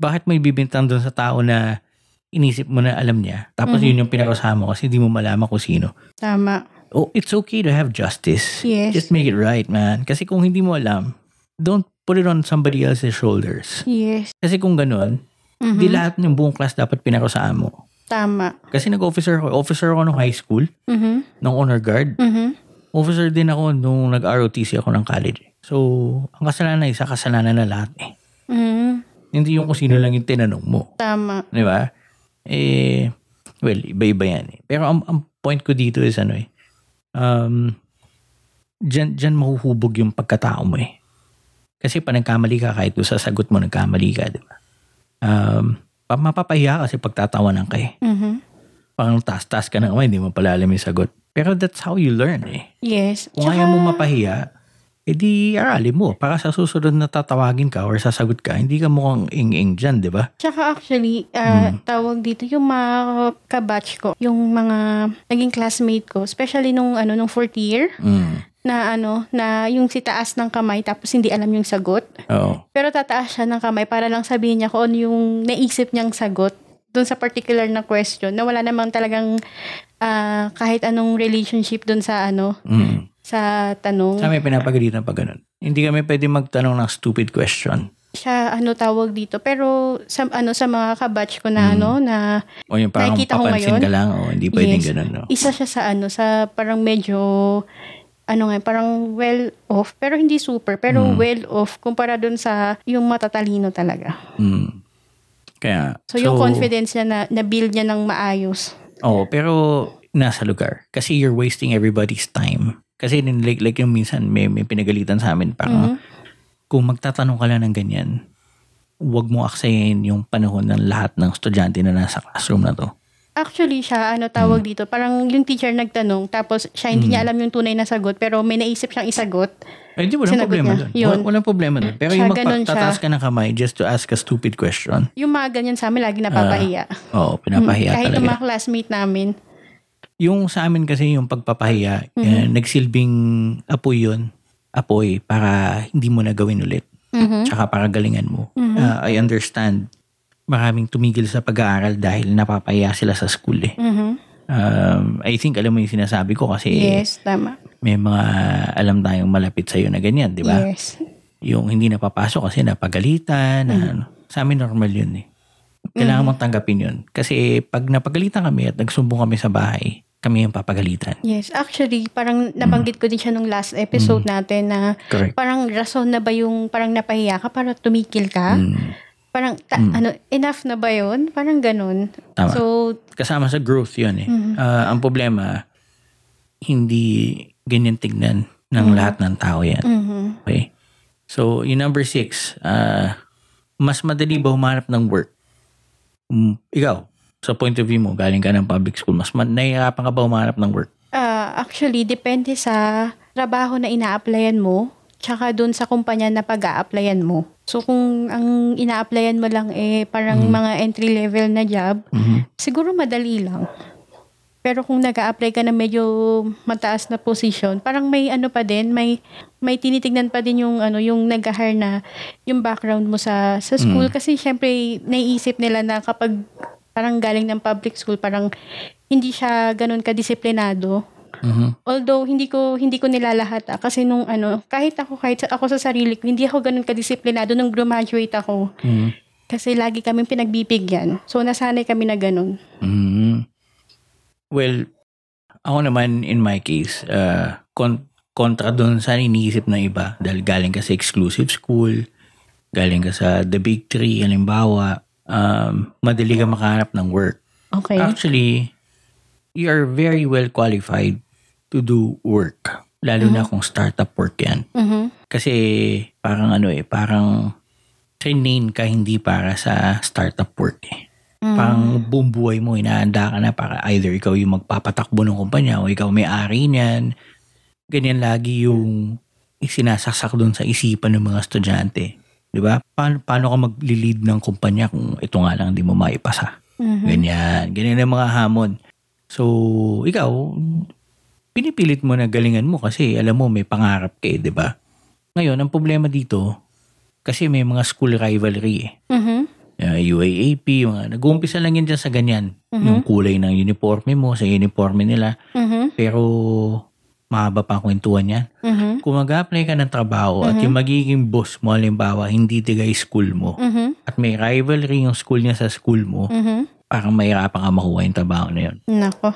Bakit mo ibibintang doon sa tao na inisip mo na alam niya, tapos Mhm. yun yung pinakasama kasi di mo malaman kung sino. Tama. Oh, it's okay to have justice. Yes. Just make it right, man. Kasi kung hindi mo alam, don't put it on somebody else's shoulders. Yes. Kasi kung ganun, Mhm. di lahat ng buong class dapat pinakasama mo. Tama. Kasi nag-officer ako. Officer ako nung high school, Mhm. nung honor guard. Mhm. Officer din ako nung nag-ROTC ako ng college. So, ang kasalanan isa, kasalanan na lahat eh. Mhm. Hindi yung kung sino lang yung tinanong mo. Tama. Di ba? Eh, well, iba-iba yan eh. Pero ang, ang point ko dito is ano eh, um, dyan, dyan mahuhubog yung pagkatao mo eh. Kasi pa nagkamali ka, kahit sa sagot mo nagkamali ka, di ba? Um, pa- mapapahiya kasi pagtatawanan ka eh. Mhm. Parang taas-taas ka na kamay, hindi mo pala alam yung sagot. Pero that's how you learn eh. Yes. Kung ayaw mo mapahiya, edi aralin mo. Para sa susunod na tatawagin ka or sasagot ka, hindi ka mukhang ing-ing dyan, di ba? Tsaka actually, ah, Mm. tawag dito yung mga kabatch ko, yung mga naging classmate ko, especially nung ano nung fourth year Mm. na ano na yung si taas ng kamay tapos hindi alam yung sagot. Oo. Pero tataas siya ng kamay para lang sabihin niya kung ano yung naisip niyang sagot dun sa particular na question na wala namang talagang ah, kahit anong relationship dun sa ano Mm. Sa tanong. Sa amin pinapagalitan pag ganun. Hindi kami pwede magtanong ng stupid question. Siya ano tawag dito pero sa ano sa mga kabatch ko na Mm. ano na O yung parang Nakikita ko ngayon? ka lang. O hindi pwedeng Yes. ganun. No? isa siya sa ano sa parang medyo ano nga parang well off pero hindi super pero Mm. well off kumpara dun sa yung matatalino talaga. Mm. Kaya, So, yung confidence niya na na-build niya ng maayos. Oo, pero nasa lugar. Kasi you're wasting everybody's time. Kasi din, like, like yung minsan may, may pinagalitan sa amin. Parang Mhm. kung magtatanong ka lang ng ganyan, huwag mo aksayin yung panahon ng lahat ng estudyante na nasa classroom na to. Actually siya ano Mm. tawag dito parang yung teacher nagtanong tapos siya hindi niya alam yung tunay na sagot pero may naisip siyang isagot. Eh, di, walang Sinagot problema niya. doon. Yun. Wal- Walang problema doon. Pero Siya, yung magpatataas ka ng kamay just to ask a stupid question, Yung mga ganyan sa amin lagi napapahiya. oo, pinapahiya Mm, Kahit yung talaga. mga classmate namin. Yung sa amin kasi yung pagpapahiya, Mhm. eh, nagsilbing apoy yun. Apoy para hindi mo na gawin ulit. Mhm. Tsaka para galingan mo. Mhm. Ah, I understand. Maraming tumigil sa pag-aaral dahil napapahiya sila sa school eh. Mhm. Um, I think alam mo yung sinasabi ko kasi Yes, tama. may mga alam tayong malapit sa'yo na ganyan, di ba? Yes. Yung hindi napapasok kasi napagalitan. na ano. Sa amin normal yun eh. Kailangan mong tanggapin yun. Kasi pag napagalitan kami at nagsumbong kami sa bahay, kami yung papagalitan. Yes, actually, parang nabanggit ko din siya nung last episode Mm. natin na Correct. parang rason na ba yung parang napahiya ka para tumikil ka? Mm, Parang, ta- Mm. ano, enough na ba yun? Parang ganun. tama. So, Kasama sa growth yun eh. Mhm. Ah, ang problema, hindi ganyan tignan ng Mhm. lahat ng tao yan. mhm. Okay? So, yung number six, ah, mas madali ba humanap ng work? Um, ikaw, sa point of view mo, galing ka ng public school, mas ma- nahihirapan ka ba humanap ng work? Ah, actually, depende sa trabaho na ina-applyan mo tsaka dun sa kumpanya na pag-a-applyan mo. So, kung ang ina-applyan mo lang eh parang Mhm. mga entry-level na job, Mhm. siguro madali lang. Pero kung nag apply ka na medyo mataas na position, parang may ano pa din, may may tinitingnan pa din yung ano yung nag-hire na yung background mo sa sa school Mm. kasi syempre naiisip nila na kapag parang galing ng public school, parang hindi siya ganun kadisiplinado. Mhm. Although hindi ko hindi ko nilalahat ah, kasi nung ano, kahit ako kahit ako sa sarili ko, hindi ako ganun kadisiplinado nung graduate ako. Mhm. Kasi lagi kaming pinagbibigyan. So nasanay kami na ganun. Mhm. Well, ako naman in my case, uh, kon- kontra doon sa iniisip ng iba dahil galing ka sa exclusive school, galing ka sa the big three, halimbawa, um, madali ka makahanap ng work. Okay. Actually, you are very well qualified to do work. Lalo na kung startup work yan. Mhm. Kasi parang ano eh, parang trained ka hindi para sa startup work eh. Mhm. Parang buong buhay mo, inaanda ka na para either ikaw yung magpapatakbo ng kumpanya o ikaw may-ari niyan. Ganyan lagi yung isinasaksak doon sa isipan ng mga estudyante. Di ba? Paano, paano ka mag-lead ng kumpanya kung ito nga lang di mo maipasa? Mhm. Ganyan. Ganyan ang mga hamon. So, ikaw, pinipilit mo na galingan mo kasi alam mo may pangarap ka eh, di ba? Ngayon, ang problema dito, kasi may mga school rivalry eh. Mhm. Uh, UAAP, mga nag-uumpisa lang yan dyan sa ganyan. Mhm. Yung kulay ng uniforme mo sa uniforme nila. Mhm. Pero mahaba pa ang kwentuhan yan. Mhm. Kung mag-apply ka ng trabaho at yung magiging boss mo, halimbawa, hindi tigay school mo, Mhm. at may rivalry yung school niya sa school mo, Mhm. parang mahirapan ka makuha yung trabaho na yun. Nako.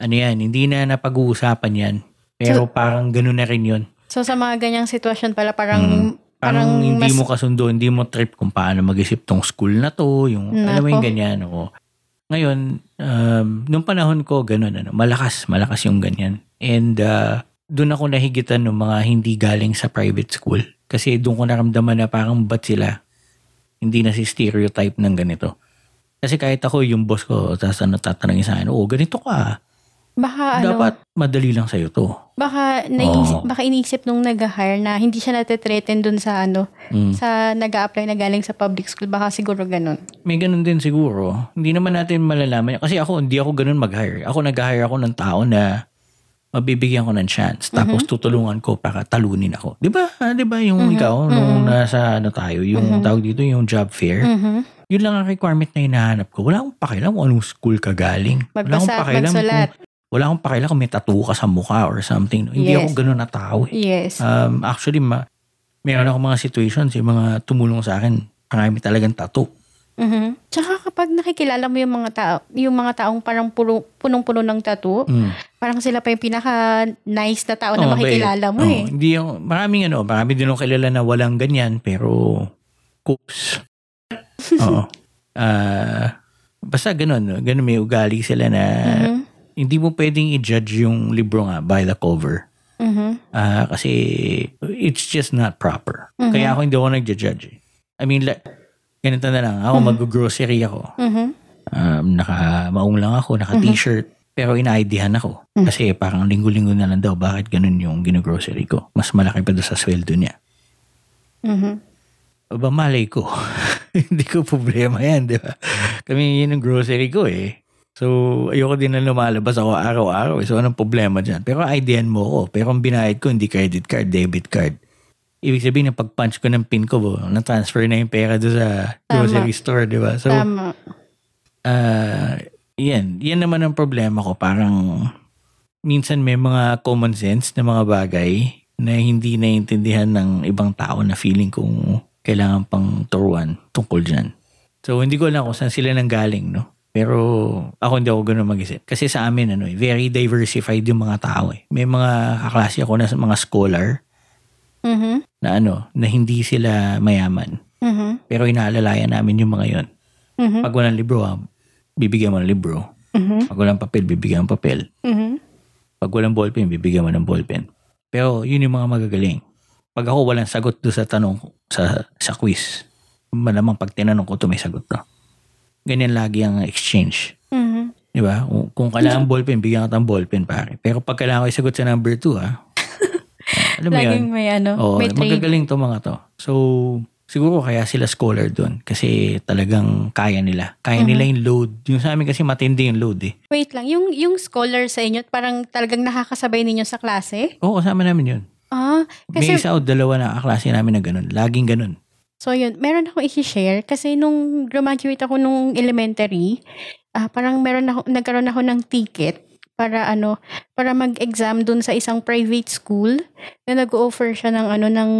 Ano yan, hindi na napag-uusapan yan. Pero parang ganun na rin yun. So sa mga ganyang sitwasyon pala parang Mm. Parang, parang hindi mas- mo kasundo, hindi mo trip kung paano mag-isip tong school na to, yung alam mo yung Nako. ganyan. Oo. Ngayon, um, nung panahon ko, ganun, ano, malakas, malakas yung ganyan. And uh, doon ako nahigitan ng mga hindi galing sa private school. Kasi doon ko naramdaman na parang ba't sila hindi na si stereotype ng ganito. Kasi kahit ako, yung boss ko, tapos ano, tatanungin sa akin, oh, ganito ka. baka ano, Dapat madali lang sa'yo to. baka naisip, Oo. baka inisip nung nag-hire na hindi siya natetreten dun sa ano, Mm. sa nag apply na galing sa public school. Baka siguro ganun. May ganun din siguro. Hindi naman natin malalaman. Kasi ako, hindi ako ganun mag-hire. Ako nag-hire ako ng tao na mabibigyan ko ng chance. Tapos tutulungan ko para talunin ako. Di ba? Ah, Di ba yung ikaw, nung nasa ano tayo, yung tawag dito, yung job fair. Mhm. Yun lang ang requirement na hinahanap ko. Wala akong pakialam kung anong school ka galing. Wala akong Magbasa pakialam magsulat. kung, wala akong pakialam kung may tattoo ka sa mukha or something. Hindi Yes. ako ganun na tao. eh. Yes. Um, actually, ma- meron ako mga situations, yung mga tumulong sa akin, marami talagang tattoo. Mhm. Tsaka kapag nakikilala mo yung mga tao, yung mga taong parang puro, punong-puno ng tattoo, Mm. parang sila pa yung pinaka nice na tao na Oo, makikilala mo Oo, eh. Hindi yung, maraming ano, marami din ako kilala na walang ganyan, pero cooks. Oo. Ah, basta ganun, ganun may ugali sila na Mhm. hindi mo pwedeng i-judge yung libro nga by the cover. Mhm. Ah, kasi it's just not proper. Mhm. Kaya ako hindi ako nag-judge. eh. I mean, like, ganito na lang. Ako, mag-grocery ako. Mhm. Um, naka-maong lang ako, naka-t-shirt. Pero ina-IDhan ako. Kasi parang linggo-linggo na lang daw, bakit ganun yung ginogrocery ko? Mas malaki pa doon sa sweldo niya. Mhm. Aba, malay ko. Hindi ko problema yan, di ba? Kami yun yung grocery ko eh. So, ayoko din na lumalabas ako araw-araw. eh. So, anong problema dyan? Pero IDhan mo ko. Pero ang binayad ko, hindi credit card, debit card. Ibig sabihin, na pag-punch ko ng pin ko, bo, na-transfer na yung pera doon sa grocery store, di ba? So, Tama. Ah, yan. Yan naman ang problema ko. Parang minsan may mga common sense na mga bagay na hindi naiintindihan ng ibang tao na feeling kong kailangan pang turuan tungkol dyan. So, hindi ko alam kung saan sila nang galing, no? Pero ako hindi ako ganun mag-isip. Kasi sa amin, ano, eh, very diversified yung mga tao. Eh. May mga kaklase ako na mga scholar Mhm. na ano, na hindi sila mayaman. Mhm. Pero inaalalayan namin yung mga yon. Mhm. Pag walang libro, ah, bibigyan mo ng libro. Mhm. Pag walang papel, bibigyan ng papel. Mhm. Pag walang ballpen, bibigyan mo ng ballpen. Pero yun yung mga magagaling. Pag ako walang sagot do sa tanong sa, sa quiz, malamang pag tinanong ko to may sagot to. Ganyan lagi ang exchange. Mhm. Di ba? Kung, kung kailangan ballpen, bigyan ka ng ballpen pare. Pero pag kailangan ko isagot sa number 2 ha. Alam mo yun? Laging may ano, Oo, may trade. magagaling to mga to. So, siguro kaya sila scholar doon kasi talagang kaya nila. Kaya Mhm. nila yung load. Yung sa amin kasi matindi yung load eh. Wait lang, yung yung scholar sa inyo, parang talagang nakakasabay ninyo sa klase? Oo, kasama namin yun. Ah, May kasi isa o dalawa na kaklase namin na ganun. Laging ganun. So yun, meron ako i-share kasi nung graduate ako nung elementary, ah parang meron ako, nagkaroon ako ng ticket para ano, para mag-exam dun sa isang private school na nag-offer siya ng ano ng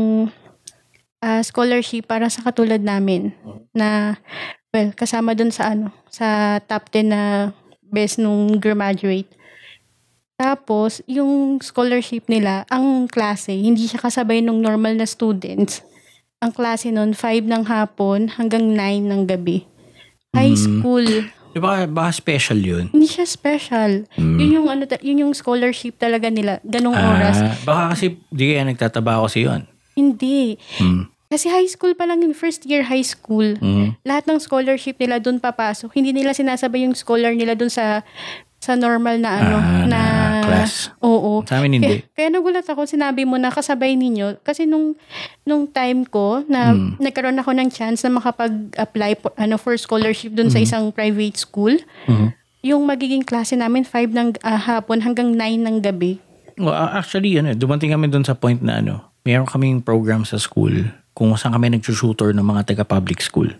ah, scholarship para sa katulad namin na well, kasama dun sa ano, sa top 10 na best nung graduate. Tapos, yung scholarship nila, ang klase, hindi siya kasabay nung normal na students ang klase nun, 5 ng hapon hanggang 9 ng gabi. High Mm. school. Di ba, baka special yun? Hindi siya special. Mm. Yun yung ano yun yung scholarship talaga nila. Ganong oras. Ah, baka kasi di kaya nagtataba kasi yun. Hindi. Mm. Kasi high school pa lang yung first year high school. Mm. Lahat ng scholarship nila doon papasok. Hindi nila sinasabay yung scholar nila doon sa sa normal na ano Ah, na, na class. Oo. Sa amin hindi. Kaya, kaya nagulat ako, sinabi mo na kasabay ninyo. Kasi nung, nung time ko, na Mm. nagkaroon ako ng chance na makapag-apply for, ano, for scholarship dun sa isang private school, Mhm. yung magiging klase namin 5 ng ah, hapon hanggang 9 ng gabi. Well, uh, actually, ano, dumating kami doon sa point na ano, mayroon kaming program sa school kung saan kami nagsushooter ng mga taga-public school.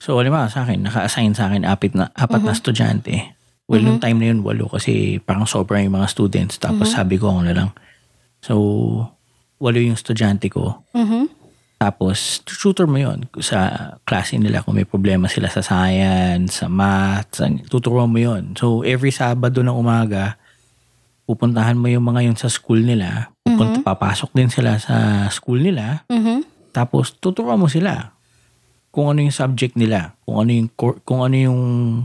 So, alam mo, sa akin, naka-assign sa akin apat na, apat na estudyante. Well, yung time na yun, walo kasi parang sobra yung mga students. Tapos sabi ko, ako na lang. So, walo yung estudyante ko. Mhm. Tapos, tutor mo yon sa klase nila kung may problema sila sa science, sa math, sa, tuturuan mo yon So, every Sabado ng umaga, pupuntahan mo yung mga yun sa school nila. Pupunta, Papasok din sila sa school nila. Mhm. Tapos, tuturuan mo sila kung ano yung subject nila, kung ano yung, kung ano yung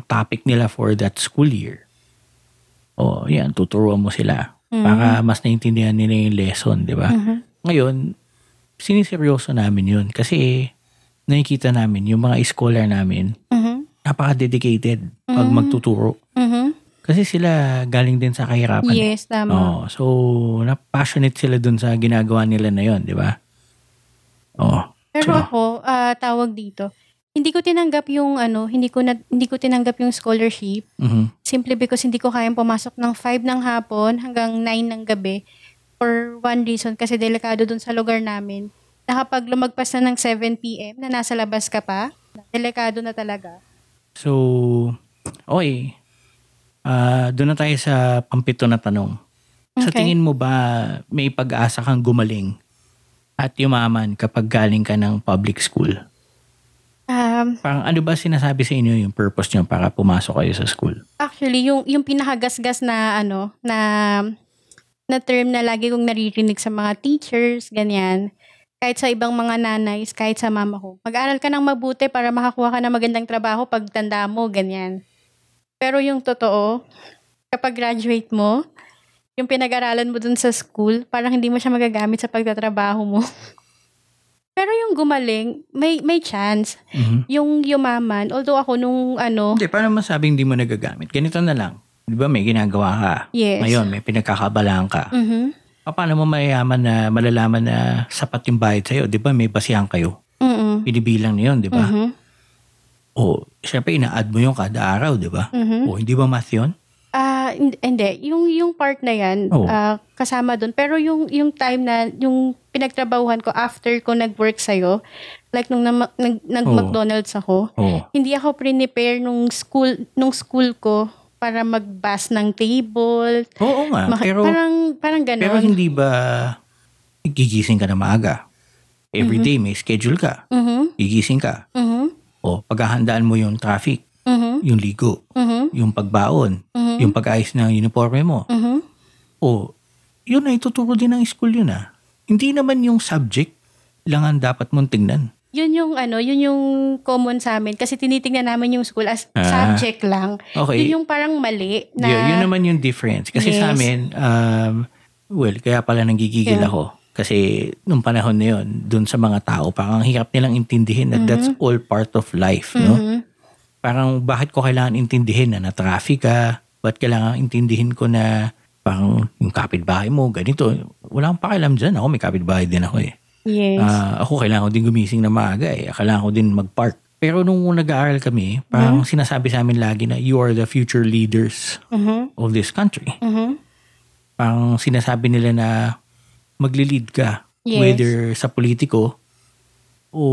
topic nila for that school year. O, yan, tuturuan mo sila. Para mas naintindihan nila yung lesson, di ba? Mhm. Ngayon, siniseryoso namin yun kasi nakikita namin yung mga scholar namin Mhm. napaka-dedicated pag Mm. magtuturo. Mhm. Kasi sila galing din sa kahirapan. Yes, tama. Oh, so, na-passionate sila dun sa ginagawa nila na yun, di ba? Tawag dito, hindi ko tinanggap yung ano, hindi ko na, hindi ko tinanggap yung scholarship mhm. simply because hindi ko kayang pumasok ng 5 ng hapon hanggang 9 ng gabi for one reason kasi delikado dun sa lugar namin. Na kapag lumagpas na ng 7 p.m. na nasa labas ka pa, delikado na talaga. So, okay. Ah, doon na tayo sa pampito na tanong. Sa Okay. tingin mo ba may pag-asa kang gumaling at yumaman kapag galing ka ng public school? Um, Parang ano ba sinasabi sa inyo yung purpose nyo para pumasok kayo sa school? Actually, yung yung pinakagasgas na ano, na na term na lagi kong naririnig sa mga teachers, ganyan. Kahit sa ibang mga nanays, kahit sa mama ko. Mag-aral ka ng mabuti para makakuha ka ng magandang trabaho pag tanda mo, ganyan. Pero yung totoo, kapag graduate mo, yung pinag-aralan mo dun sa school, parang hindi mo siya magagamit sa pagtatrabaho mo. Pero yung gumaling, may may chance. Mhm. Yung yumaman, although ako nung ano, Hindi, paano masabing hindi mo nagagamit? Ganito na lang. Di ba may ginagawa ka? yes. Ngayon, may pinagkakabalaan ka. Mhm. Paano mo mayayaman na malalaman na sapat yung bayad sa'yo? Di ba may basihan kayo? Mhm. Binibilang na yun, di ba? Mhm. O, syempre, ina-add mo yung kada araw, di ba? Mhm. O, hindi ba math yun? Hin- hindi. Yung yung part na 'yan, Oo. ah, kasama doon. Pero yung yung time na yung pinagtrabahuhan ko after ko nag-work sa like nung nama- nag, Oo. nag-McDonald's ako, O, hindi ako prepare nung school nung school ko para magbas ng table. oo nga. Maka- pero, parang parang gano'n. pero hindi ba gigising ka na maaga? Every day may schedule ka. Mhm. Gigising ka. Mhm. O, paghahandaan mo yung traffic, Mhm. yung ligo, Mhm. yung pagbaon, Mhm. yung pag-ayos ng uniforme mo. Mhm. O, yun ay tuturo din ng school yun ah. Hindi naman yung subject lang ang dapat mong tingnan. Yun yung ano, yun yung common sa amin kasi tinitingnan namin yung school as Ah. subject lang. Okay. Yun yung parang mali na Yeah, yun naman yung difference. Kasi sa Yes. amin, um, well, kaya pala nanggigigil Yeah. ako. Kasi nung panahon na yun, dun sa mga tao, parang hirap nilang intindihin that that's all part of life. No? Parang bakit ko kailangan intindihin na na-traffic ka? Ba't kailangan intindihin ko na parang yung kapitbahay mo, ganito. Wala akong pakialam dyan. Ako may kapitbahay din ako eh. Yes. Ah, ako kailangan ko din gumising na maaga eh. Kailangan ko din mag-park. Pero nung nag-aaral kami, parang sinasabi sa amin lagi na you are the future leaders Mhm. of this country. Mhm. Parang sinasabi nila na magli-lead ka. Yes. Whether sa politiko o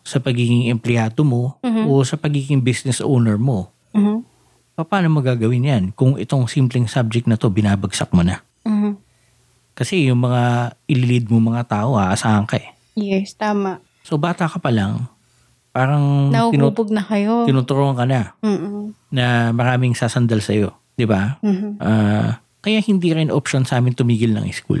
sa pagiging empleyado mo Mhm. o sa pagiging business owner mo. Mhm. Pa- Paano magagawin yan kung itong simpleng subject na to binabagsak mo na? Mhm. Kasi yung mga ililid mo mga tao, aasahan ka eh. Yes, tama. So bata ka pa lang, parang tinut- Nahuhubog na kayo. tinuturuan ka na Mhm. na maraming sasandal sa'yo. Di ba? Mhm. Ah, kaya hindi rin option sa amin tumigil ng school.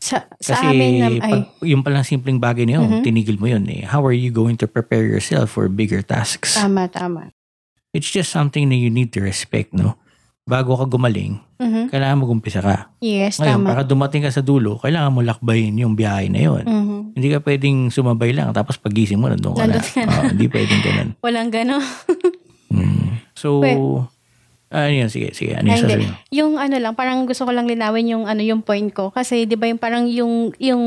Sa, sa Kasi amin, nam- ay, pag, yung palang simpleng bagay na yun, Mhm. tinigil mo yun eh. How are you going to prepare yourself for bigger tasks? tama, tama. It's just something na you need to respect, no? Bago ka gumaling, Mhm. kailangan mag-umpisa ka. Yes, Ngayon, tama. para dumating ka sa dulo, kailangan mo lakbayin yung biyahe na yun. Mhm. Hindi ka pwedeng sumabay lang, tapos pagising mo, nandun ka na. Nandun ka na. Oo, hindi pwedeng ganun. Walang gano'n. Mm. So, Pwe- Ah, yun, sige, sige. Ano yung sasabihin mo? Yung ano lang, parang gusto ko lang linawin yung ano yung point ko kasi 'di ba yung parang yung yung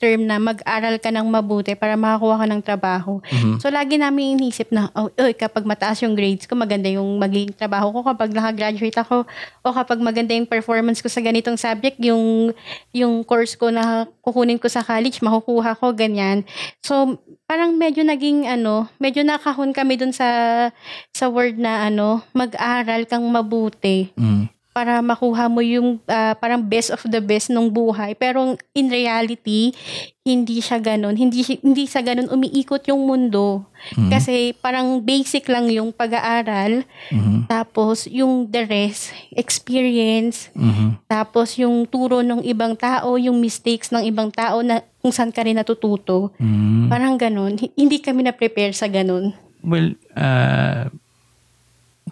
term na mag-aral ka ng mabuti para makakuha ka ng trabaho. Mhm. So lagi namin inisip na oh, oy, kapag mataas yung grades ko, maganda yung magiging trabaho ko kapag naka-graduate ako o kapag maganda yung performance ko sa ganitong subject, yung yung course ko na kukunin ko sa college, makukuha ko ganyan. So parang medyo naging ano, medyo nakahon kami dun sa sa word na ano, mag-aral kang mabuti Mm. Para makuha mo yung ah, parang best of the best nung buhay. Pero in reality, hindi siya ganun. Hindi, hindi sa ganun umiikot yung mundo. Mhm. Kasi parang basic lang yung pag-aaral. Mhm. Tapos yung the rest, experience. Mhm. Tapos yung turo ng ibang tao, yung mistakes ng ibang tao na kung saan ka rin natututo. Mhm. Parang ganun. Hindi kami na-prepare sa ganun. Well,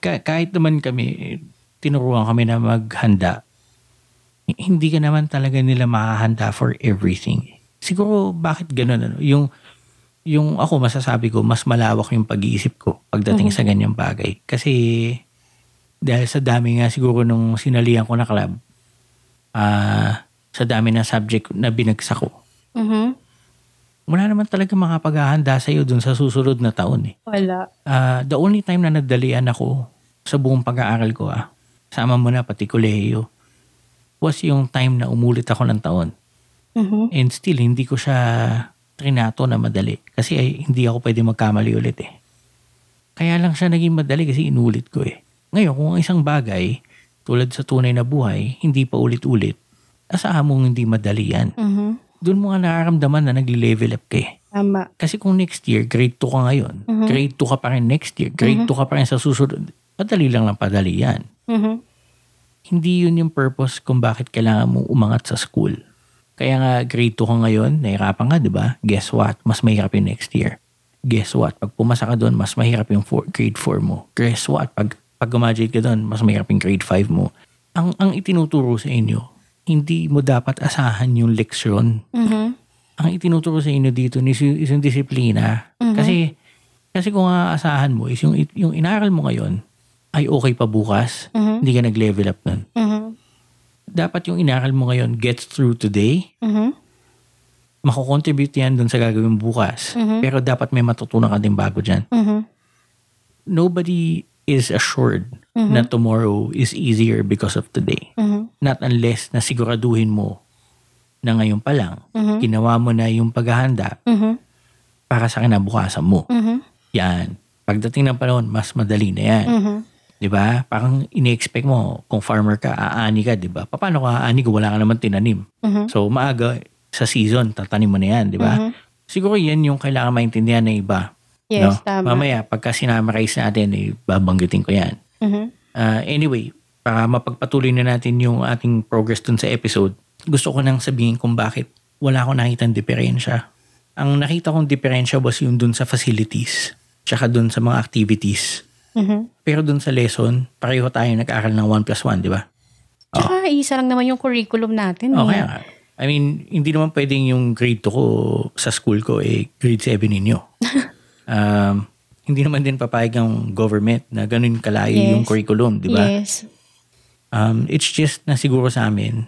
ka- kahit naman kami, tinuruan kami na maghanda, hindi ka naman talaga nila makahanda for everything. Siguro, bakit ganun? Ano? Yung, yung ako, masasabi ko, mas malawak yung pag-iisip ko pagdating sa ganyang bagay. Kasi, dahil sa dami nga siguro nung sinalihan ko na club, ah, sa dami ng subject na binagsak ko, Mhm. wala naman talaga makapaghahanda sa iyo dun sa susunod na taon eh. Wala. Ah, the only time na nadalian ako sa buong pag-aaral ko ah, sama mo na pati kolehiyo, was yung time na umulit ako ng taon. Mhm. And still, hindi ko siya trinato na madali. Kasi ay, hindi ako pwede magkamali ulit eh. Kaya lang siya naging madali kasi inulit ko eh. Ngayon, kung ang isang bagay, tulad sa tunay na buhay, hindi pa ulit-ulit, asahan mong hindi madali yan. Mhm. Doon mo nga nararamdaman na nagli-level up ka eh. Tama. Kasi kung next year, grade 2 ka ngayon, Mhm. grade 2 ka pa rin next year, grade 2 ka pa rin sa susunod, padali lang lang padali yan. Mhm. Hindi yun yung purpose kung bakit kailangan mong umangat sa school. Kaya nga grade 2 ka ngayon, nahirapan ka, di ba? Guess what? Mas mahirap yung next year. Guess what? Pag pumasa ka doon, mas mahirap yung four, grade 4 mo. Guess what? Pag, pag graduate ka doon, mas mahirap yung grade 5 mo. Ang, ang itinuturo sa inyo, hindi mo dapat asahan yung leksyon Mhm. ang itinuturo sa inyo dito is, is yung disiplina. Kasi kasi kung aasahan mo is yung yung inaral mo ngayon ay okay pa bukas, Mhm. hindi ka nag-level up nun. Mhm. Dapat yung inaral mo ngayon gets through today, Mhm. mako-contribute yan dun sa gagawin bukas. Mhm. Pero dapat may matutunan ka din bago dyan. Mhm. Nobody is assured Mhm. na tomorrow is easier because of today. Mhm. Not unless na siguraduhin mo na ngayon pa lang, Mhm. ginawa mo na yung paghahanda Mhm. para sa kinabukasan mo. Mhm. Yan. Pagdating ng panahon, mas madali na yan. Mhm. 'Di ba? Parang ini-expect mo kung farmer ka, aani ka, 'di ba? Paano ka aani kung wala ka naman tinanim? Mhm. So maaga sa season, tatanim mo na 'yan, 'di ba? Mhm. Siguro 'yan yung kailangan maintindihan ng iba. Yes, no? tama. Mamaya pagka sinamarize natin, eh, babanggitin ko 'yan. Mhm. Ah, anyway, para mapagpatuloy na natin yung ating progress dun sa episode, gusto ko nang sabihin kung bakit wala akong nakitang diferensya. Ang nakita kong diferensya was yung dun sa facilities, tsaka dun sa mga activities. Mhm. Pero dun sa lesson, pareho tayo nag-aaral ng 1 plus 1, di ba? Tsaka isa lang naman yung curriculum natin. O eh. kaya nga. I mean, hindi naman pwedeng yung grade 2 ko sa school ko eh grade 7 ninyo. um, hindi naman din papayag ang government na ganun kalayo Yes. yung curriculum, di ba? Yes. Um, it's just na siguro sa amin,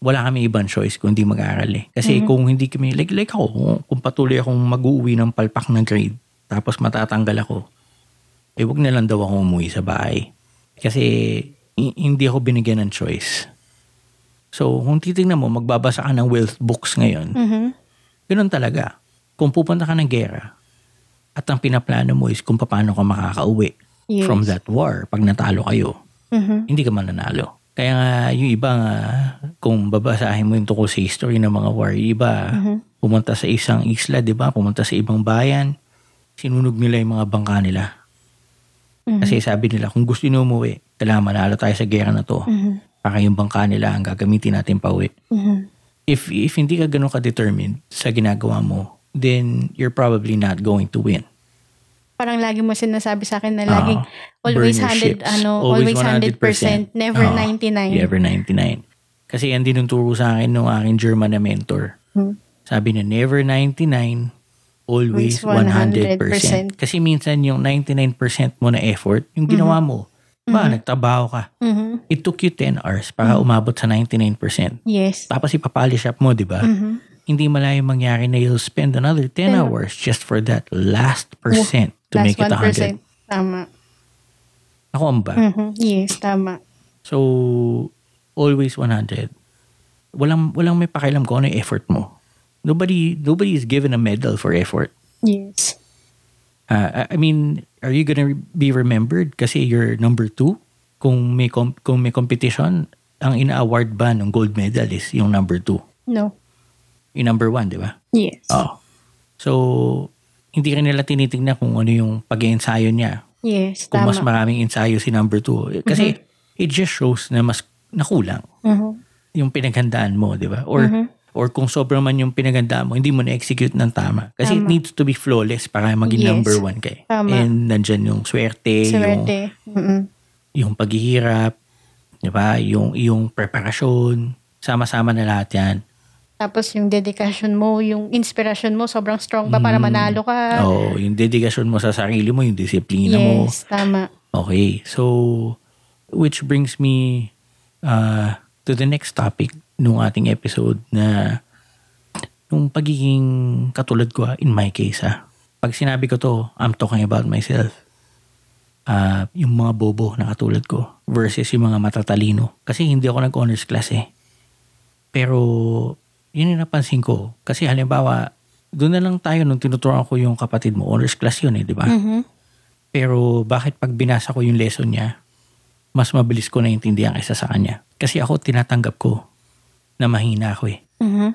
wala kami ibang choice kung hindi mag-aaral eh. Kasi kung hindi kami, like, like ako, kung, kung patuloy akong mag-uwi ng palpak na grade, tapos matatanggal ako, eh wag na lang daw ako umuwi sa bahay. Kasi hi- hindi ako binigyan ng choice. So, kung titingnan mo, magbabasa ka ng wealth books ngayon, Mhm. ganun talaga. Kung pupunta ka ng gera, at ang pinaplano mo is kung paano ka makakauwi Yes. from that war pag natalo kayo Mhm. hindi ka mananalo. Kaya nga, yung iba nga, kung babasahin mo yung tungkol sa history ng mga war, yung iba, pumunta sa isang isla, di ba? Pumunta sa ibang bayan, sinunog nila yung mga bangka nila. Mhm. Kasi sabi nila, kung gusto nyo umuwi, kailangan manalo tayo sa gera na to. Mhm. Para yung bangka nila ang gagamitin natin pa uwi. Mhm. If, if hindi ka ganun ka-determined sa ginagawa mo, then you're probably not going to win. Parang lagi mo sinasabi sa akin na laging Oo. always Burn your 100, ships. ano, Always always 100%, 100%. never Oo. 99. Never 99. Kasi yan din yung turo sa akin ng aking German na mentor. Hmm. Sabi niya, never 99, always Always 100%. 100%. Kasi minsan yung 99% mo na effort, yung ginawa mo, Ba, nagtrabaho ka. Mhm. It took you 10 hours para umabot sa 99%. Yes. Tapos ipapolish up mo, di ba? Mhm. Hindi malayo mangyari na you'll spend another 10 Ten- hours just for that last percent to Last make it 100. 1%. Tama. Ako ang ba? Mhm. Yes, tama. So, always 100. Walang, walang may pakialam kung ano yung effort mo. Nobody, nobody is given a medal for effort. Yes. Uh, I- mean, are you gonna be remembered kasi you're number two? Kung may, com- kung may competition, ang ina-award ba ng gold medal is yung number two? No. Yung number one, di ba? Yes. Oo. So, hindi rin nila tinitingnan kung ano yung pag-ensayo niya. Yes, Kung tama. mas maraming ensayo si number two. Kasi, it just shows na mas nakulang Mhm. yung pinaghandaan mo, di ba? Or, Mhm. Or kung sobrang man yung pinaghandaan mo, hindi mo na-execute ng tama. Kasi it Tama. needs to be flawless para maging Yes. number one kay. Tama. And nandyan yung swerte, yung, Swerte. Mhm. yung paghihirap, di ba? Yung, yung preparasyon, sama-sama na lahat yan. Tapos yung dedication mo, yung inspiration mo, sobrang strong pa para Mm. manalo ka. Oo, yung dedikasyon mo sa sarili mo, yung disiplina mo. yes, tama. Okay, so which brings me uh, to the next topic nung ating episode na nung pagiging katulad ko ah, in my case ah. Pag sinabi ko to, I'm talking about myself. Ah, yung mga bobo na katulad ko versus yung mga matatalino. Kasi hindi ako nag-honors class eh. Pero yun yung napansin ko. Kasi halimbawa, doon na lang tayo nung tinuturuan ko yung kapatid mo. Honors class yun eh, di ba? Mhm. Pero bakit pag binasa ko yung lesson niya, mas mabilis ko naiintindihan kaysa sa kanya. Kasi ako tinatanggap ko na mahina ako eh. Mhm.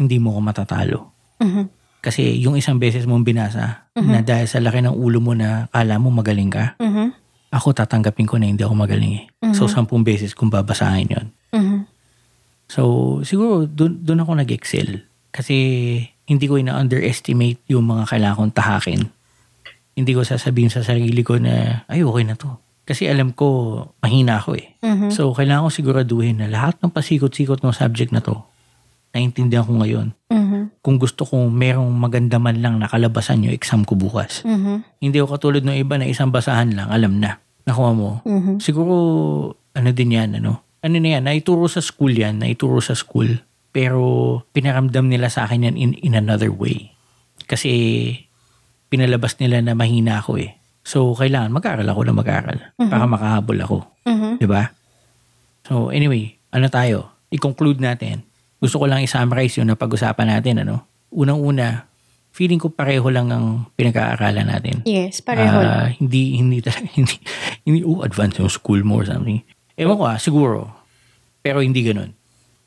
Hindi mo ko matatalo. Mhm. Kasi yung isang beses mong binasa na dahil sa laki ng ulo mo na kala mo magaling ka, Mhm. ako tatanggapin ko na hindi ako magaling eh. So sampung beses kong babasahin yon. Mhm. So siguro dun, dun ako nag-excel. Kasi hindi ko ina-underestimate yung mga kailangan kong tahakin. Hindi ko sasabihin sa sarili ko na, ay okay na to. Kasi alam ko, mahina ako eh. Mhm. So, kailangan ko siguraduhin na lahat ng pasikot-sikot ng subject na to, naintindihan ko ngayon. Mhm. Kung gusto kong merong maganda man lang nakalabasan yung exam ko bukas. Mhm. Hindi ako katulad ng iba na isang basahan lang, alam na. Nakuha mo. Mhm. Siguro, ano din yan, ano? Ano na yan, naituro sa school yan, naituro sa school. Pero, pinaramdam nila sa akin yan in, in another way. Kasi, pinalabas nila na mahina ako eh. So, kailangan mag-aaral ako na mag-aaral para makahabol ako. Mhm. 'Di ba? So anyway, ano tayo? I-conclude natin. Gusto ko lang i-summarize yung napag-usapan natin, ano? Unang-una, feeling ko pareho lang ang pinag-aaralan natin. Yes, pareho lang. Ah, hindi, hindi talaga, hindi, hindi, oh, advance yung school mo or something. Ewan ko ah, siguro. Pero hindi ganun.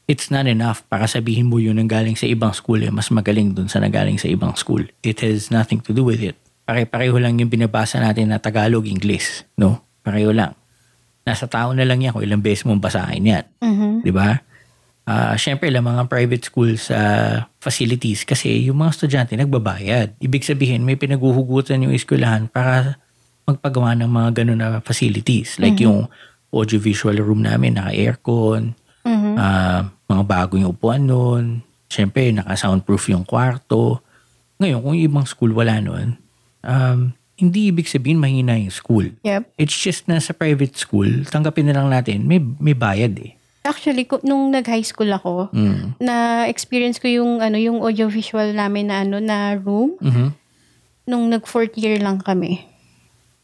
It's not enough para sabihin mo yun ang galing sa ibang school eh, mas magaling dun sa nagaling sa ibang school. It has nothing to do with it. Pare-pareho lang yung binabasa natin na Tagalog, English. No? Pareho lang. Nasa tao na lang yan kung ilang beses mong basahin yan. Mhm. Di ba? Ah, Siyempre lang mga private schools sa facilities kasi yung mga estudyante nagbabayad. Ibig sabihin may pinaguhugutan yung eskwelahan para magpagawa ng mga ganun na facilities. Like yung audiovisual room namin, naka-aircon, Mhm. ah, mga bago yung upuan nun. Siyempre, naka-soundproof yung kwarto. Ngayon, kung yung ibang school wala nun, um, hindi ibig sabihin mahina yung school. Yep. It's just na sa private school, tanggapin na lang natin, may, may bayad eh. Actually, nung nag-high school ako, Mm. na experience ko yung ano yung audiovisual namin na ano na room Mhm. nung nag fourth year lang kami.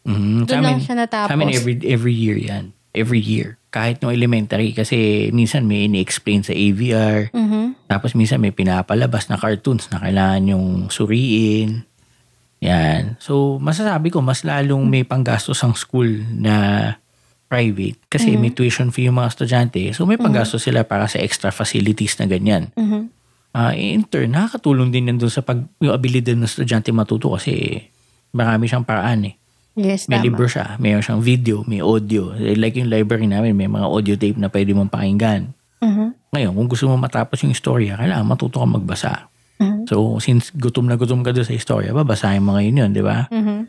Mhm. Doon lang siya natapos. Sa amin every, every year yan. Every year. Kahit no elementary kasi minsan may ini-explain sa AVR. Mhm. Tapos minsan may pinapalabas na cartoons na kailangan yung suriin. Yan. So, masasabi ko, mas lalong may panggastos ang school na private. Kasi may tuition fee yung mga estudyante. So, may panggastos sila para sa extra facilities na ganyan. Mhm. Ah, in turn, nakakatulong din yan dun sa pag, yung abilidad ng estudyante matuto kasi marami siyang paraan eh. Yes, May tama. libro siya, mayroon siyang video, may audio. Like yung library namin, may mga audio tape na pwede mong pakinggan. Mhm. Ngayon, kung gusto mo matapos yung istorya, kailangan matuto ka magbasa. Mhm. So, since gutom na gutom ka doon sa istorya, babasahin mo ngayon yun, di ba? Mhm.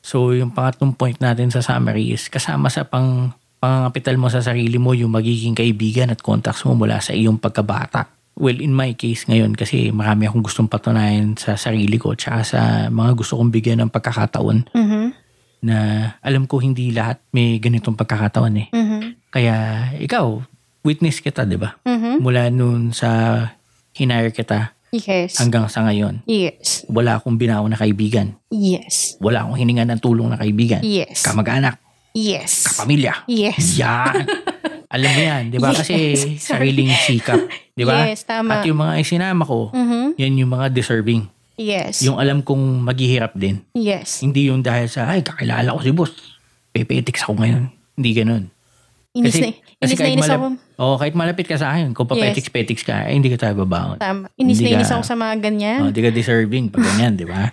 So, yung pangatlong point natin sa summary is kasama sa pang pangangapital mo sa sarili mo yung magiging kaibigan at contacts mo mula sa iyong pagkabata. Well, in my case ngayon kasi marami akong gustong patunayan sa sarili ko tsaka sa mga gusto kong bigyan ng pagkakataon Mhm. na alam ko hindi lahat may ganitong pagkakataon eh. Mhm. Kaya ikaw, witness kita, di ba? Mhm. Mula noon sa hinire kita Yes. hanggang sa ngayon. Yes. Wala akong binaon na kaibigan. Yes. Wala akong hininga ng tulong na kaibigan. Yes. Kamag-anak, Yes. kapamilya. Yes. Yan. Alam mo yan, di ba? Kasi Yes. sariling sikap. Di ba? Yes, tama. At yung mga isinama ko, Mhm. yan yung mga deserving. Yes. Yung alam kong maghihirap din. yes. Hindi yung dahil sa, ay, kakilala ko si boss. Pepetix ako ngayon. Hindi ganun. Inis Kasi- na, kasi inis na kahit inis malap- ako. Oo, kahit malapit ka sa akin, kung papetix-petix ka, eh, hindi ka tayo babaon. Tama. Inis Hindi na inis ka- ako sa mga ganyan. Oh, di ka deserving pag ganyan, di ba?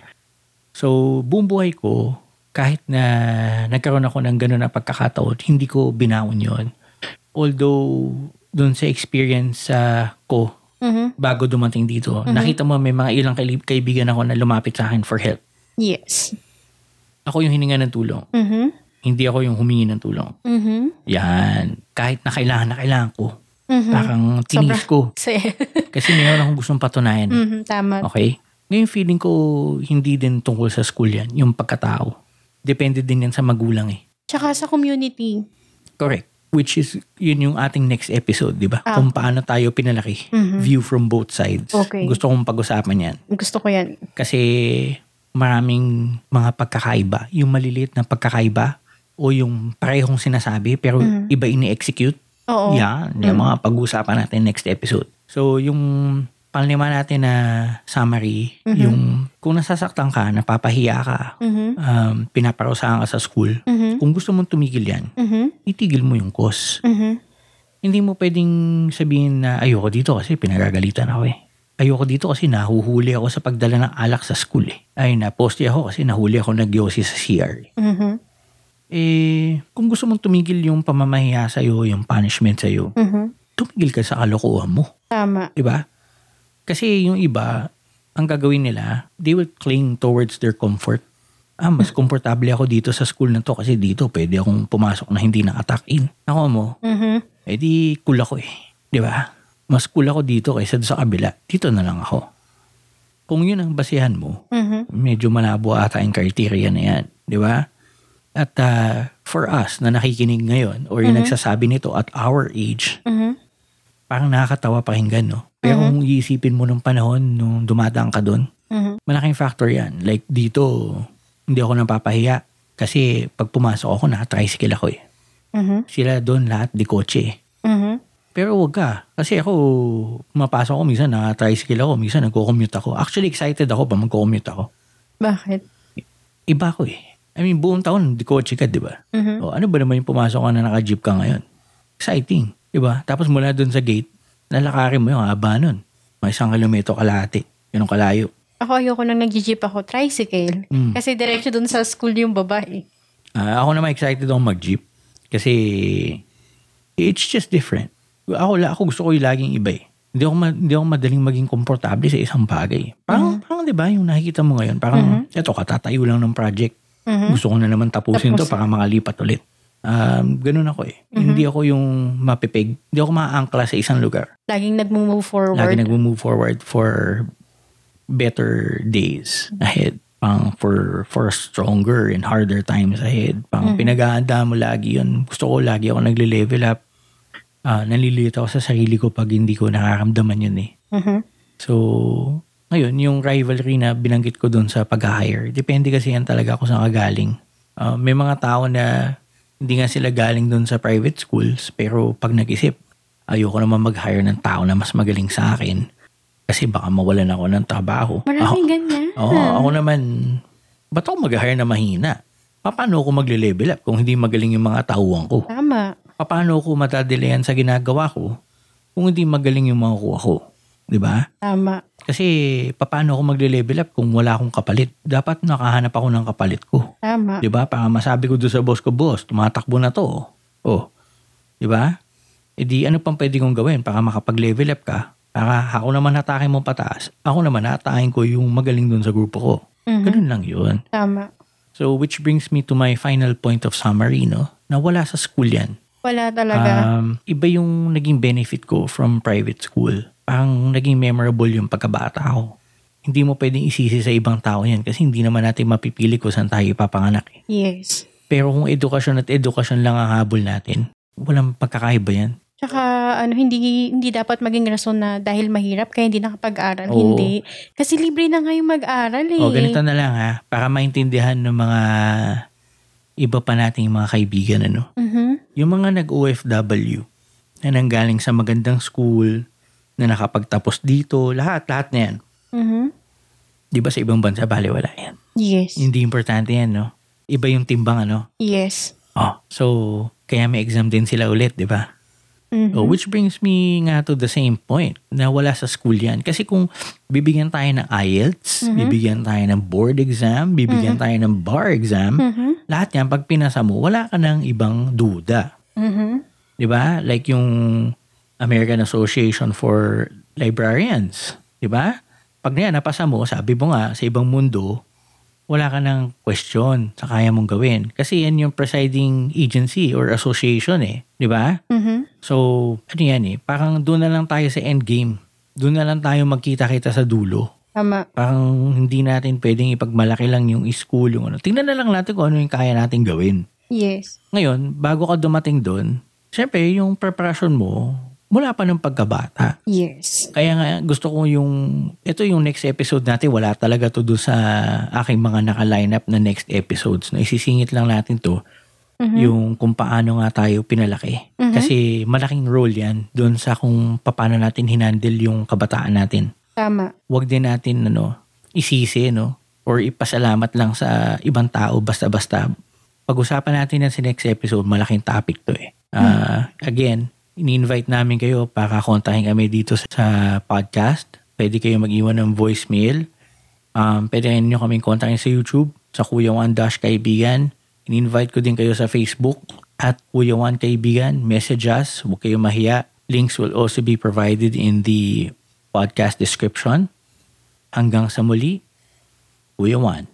So, buong buhay ko, kahit na nagkaroon ako ng gano'n na pagkakataon, hindi ko binaon yon Although, doon sa experience sa ko, Mhm. bago dumating dito, nakita mo may mga ilang kaibigan ako na lumapit sa akin for help. Yes. Ako yung hininga ng tulong. Mhm. Hindi ako yung humingi ng tulong. Mhm. Yan. Kahit na kailangan na kailangan ko. Mhm. Parang tinis ko. Kasi mayroon akong gustong patunayan. mhm, tama. Okay? Ngayon feeling ko hindi din tungkol sa school yan. Yung pagkatao. Depende din yan sa magulang eh. Tsaka sa community. Correct. Which is, yun yung ating next episode, di ba? Ah. Kung paano tayo pinalaki. Mhm. View from both sides. Okay. Gusto kong pag-usapan yan. Gusto ko yan. Kasi maraming mga pagkakaiba. Yung maliliit na pagkakaiba o yung parehong sinasabi pero Mhm. iba ini-execute. Oo. Yan. Yung mga pag-uusapan natin next episode. So, yung panlima natin na summary, Mhm. yung kung nasasaktan ka, napapahiya ka, Mhm. um, pinaparusahan ka sa school, Mhm. kung gusto mong tumigil yan, Mhm. itigil mo yung cause. Mhm. Hindi mo pwedeng sabihin na ayoko dito kasi pinagagalitan ako eh. Ayoko dito kasi nahuhuli ako sa pagdala ng alak sa school eh. Ay, naposte ako kasi nahuli ako nagyosi sa CR. Mhm. Eh, kung gusto mong tumigil yung pamamahiya sa'yo, yung punishment sa'yo, Mhm. tumigil ka sa kalokohan mo. Tama. Di ba? Kasi yung iba, ang gagawin nila, they will cling towards their comfort. Ah, mas komportable ako dito sa school na to kasi dito pwede akong pumasok na hindi na-attack in. Ako mo, Mhm. eh di cool ako eh. Di ba? Mas cool ako dito kaysa sa kabila. Dito na lang ako. Kung yun ang basihan mo, Mhm. medyo malabo ata yung criteria na yan. Di ba? At ah, for us na nakikinig ngayon or yung nagsasabi nito at our age, Mhm. parang nakakatawa pakinggan, no? Pero kung iisipin mo nung panahon nung dumadaan ka doon, Mhm. malaking factor yan. Like dito, hindi ako napapahiya kasi pag pumasok ako, naka-tricycle ako eh. Mhm. Sila doon lahat di kotse eh. Mhm. Pero wag ka. Kasi ako, mapasok ako, minsan naka-tricycle ako, minsan nagko-commute ako. Actually, excited ako pa magko-commute ako. Bakit? Iba ako eh. I mean, buong taon, di kotse ka, di ba? Mhm. O, ano ba naman yung pumasok ka na naka-jeep ka ngayon? Exciting, di ba? Tapos mula doon sa gate, lalakarin mo yung haba nun. May isang kilometro kalahati. Yun ang kalayo. Ako ayoko nang nag-jeep ako, tricycle. Mm. Kasi diretso dun sa school yung babae. Ah, ako naman excited akong mag-jeep. Kasi, it's just different. Ako, ako gusto ko yung laging iba eh. Hindi ako, ma- hindi ako madaling maging komportable sa isang bagay. Parang, parang di ba, yung nakikita mo ngayon, parang, eto, katatayo lang ng project. Mhm. Gusto ko na naman tapusin to Tapusin. para makalipat ulit. Um, ganun ako eh. Hindi ako yung mapipig. Hindi ako maangkla sa isang lugar. Laging nag-move forward. Lagi nag-move forward for better days ahead. Pang for for stronger and harder times ahead. Pang pinag-aanda mo lagi yun. Gusto ko lagi ako nagle-level up. Ah, nalilito ako sa sarili ko pag hindi ko nakaramdaman yun eh. Mhm. So, ngayon, yung rivalry na binanggit ko dun sa pag-hire, depende kasi yan talaga kung saan ka galing. Ah, may mga tao na hindi nga sila galing dun sa private schools, pero pag nag-isip, ayoko naman mag-hire ng tao na mas magaling sa akin kasi baka mawalan ako ng trabaho. Ako, Maraming ganyan. Oo, ako naman, ba't ako mag-hire na mahina? Paano ako magle-level up kung hindi magaling yung mga tauhan ko? Tama. Paano ako matadelayan sa ginagawa ko kung hindi magaling yung mga kuha ko? Di ba? Tama. Kasi paano ako magle-level up kung wala akong kapalit? Dapat nakahanap ako ng kapalit ko. Tama. 'Di ba? Para masabi ko doon sa boss ko, boss, tumatakbo na 'to. Oh. 'Di ba? E di ano pang pwede kong gawin para makapag-level up ka? Para ako naman hatakin mo pataas. Ako naman hatakin ko yung magaling doon sa grupo ko. Mhm. Ganun lang 'yun. Tama. So which brings me to my final point of summary, no? Na wala sa school 'yan. Wala talaga. Um, iba yung naging benefit ko from private school. Parang naging memorable yung pagkabata ko. hindi mo pwedeng isisi sa ibang tao yan kasi hindi naman natin mapipili kung saan tayo ipapanganak. Eh. Yes. Pero kung edukasyon at edukasyon lang ang habol natin, walang pagkakaiba yan. Tsaka ano hindi hindi dapat maging rason na dahil mahirap kaya hindi nakapag-aral. Oo. Hindi. Kasi libre na nga yung mag-aral eh. O ganito na lang ha, para maintindihan ng mga iba pa nating mga kaibigan ano. Mhm. Yung mga nag-OFW na nanggaling sa magandang school, na nakapagtapos dito, lahat, lahat na yan. Mhm. Di ba sa ibang bansa, bali wala yan. Yes. Hindi importante yan, no? Iba yung timbang, ano? Yes. Oh, so, kaya may exam din sila ulit, di ba? Mhm. Oh, which brings me nga to the same point na wala sa school yan. Kasi kung bibigyan tayo ng IELTS, Mhm. bibigyan tayo ng board exam, bibigyan tayo ng bar exam, Mhm. lahat yan, pag pinasa mo, wala ka ng ibang duda. Mhm. Di ba? Like yung American Association for Librarians. Di ba? Pag na yan, napasa mo, sabi mo nga, sa ibang mundo, wala ka ng question sa kaya mong gawin. Kasi yan yung presiding agency or association eh. Di ba? Mhm. So, ano yan eh, parang doon na lang tayo sa endgame. Doon na lang tayo magkita-kita sa dulo. Tama. Parang hindi natin pwedeng ipagmalaki lang yung school, yung ano. Tingnan na lang natin kung ano yung kaya natin gawin. Yes. Ngayon, bago ka dumating doon, syempre, yung preparation mo, mula pa ng pagkabata. Yes. Kaya nga, gusto ko yung, ito yung next episode natin, wala talaga to doon sa aking mga naka-line up na next episodes. No? Isisingit lang natin to, Mhm. yung kung paano nga tayo pinalaki. Mhm. Kasi malaking role yan doon sa kung paano natin hinandle yung kabataan natin. Tama. Huwag din natin ano, isisi, no? Or ipasalamat lang sa ibang tao basta-basta. Pag-usapan natin yan sa next episode, malaking topic to eh. Ah, Again, ini-invite namin kayo para kontahin kami dito sa podcast. Pwede kayo mag-iwan ng voicemail. Um, pwede rin nyo kaming kontakin sa YouTube, sa Kuya Juan Dash Kaibigan. In-invite ko din kayo sa Facebook at Kuya Juan Kaibigan. Message us, huwag kayong mahiya. Links will also be provided in the podcast description. Hanggang sa muli, Kuya Juan.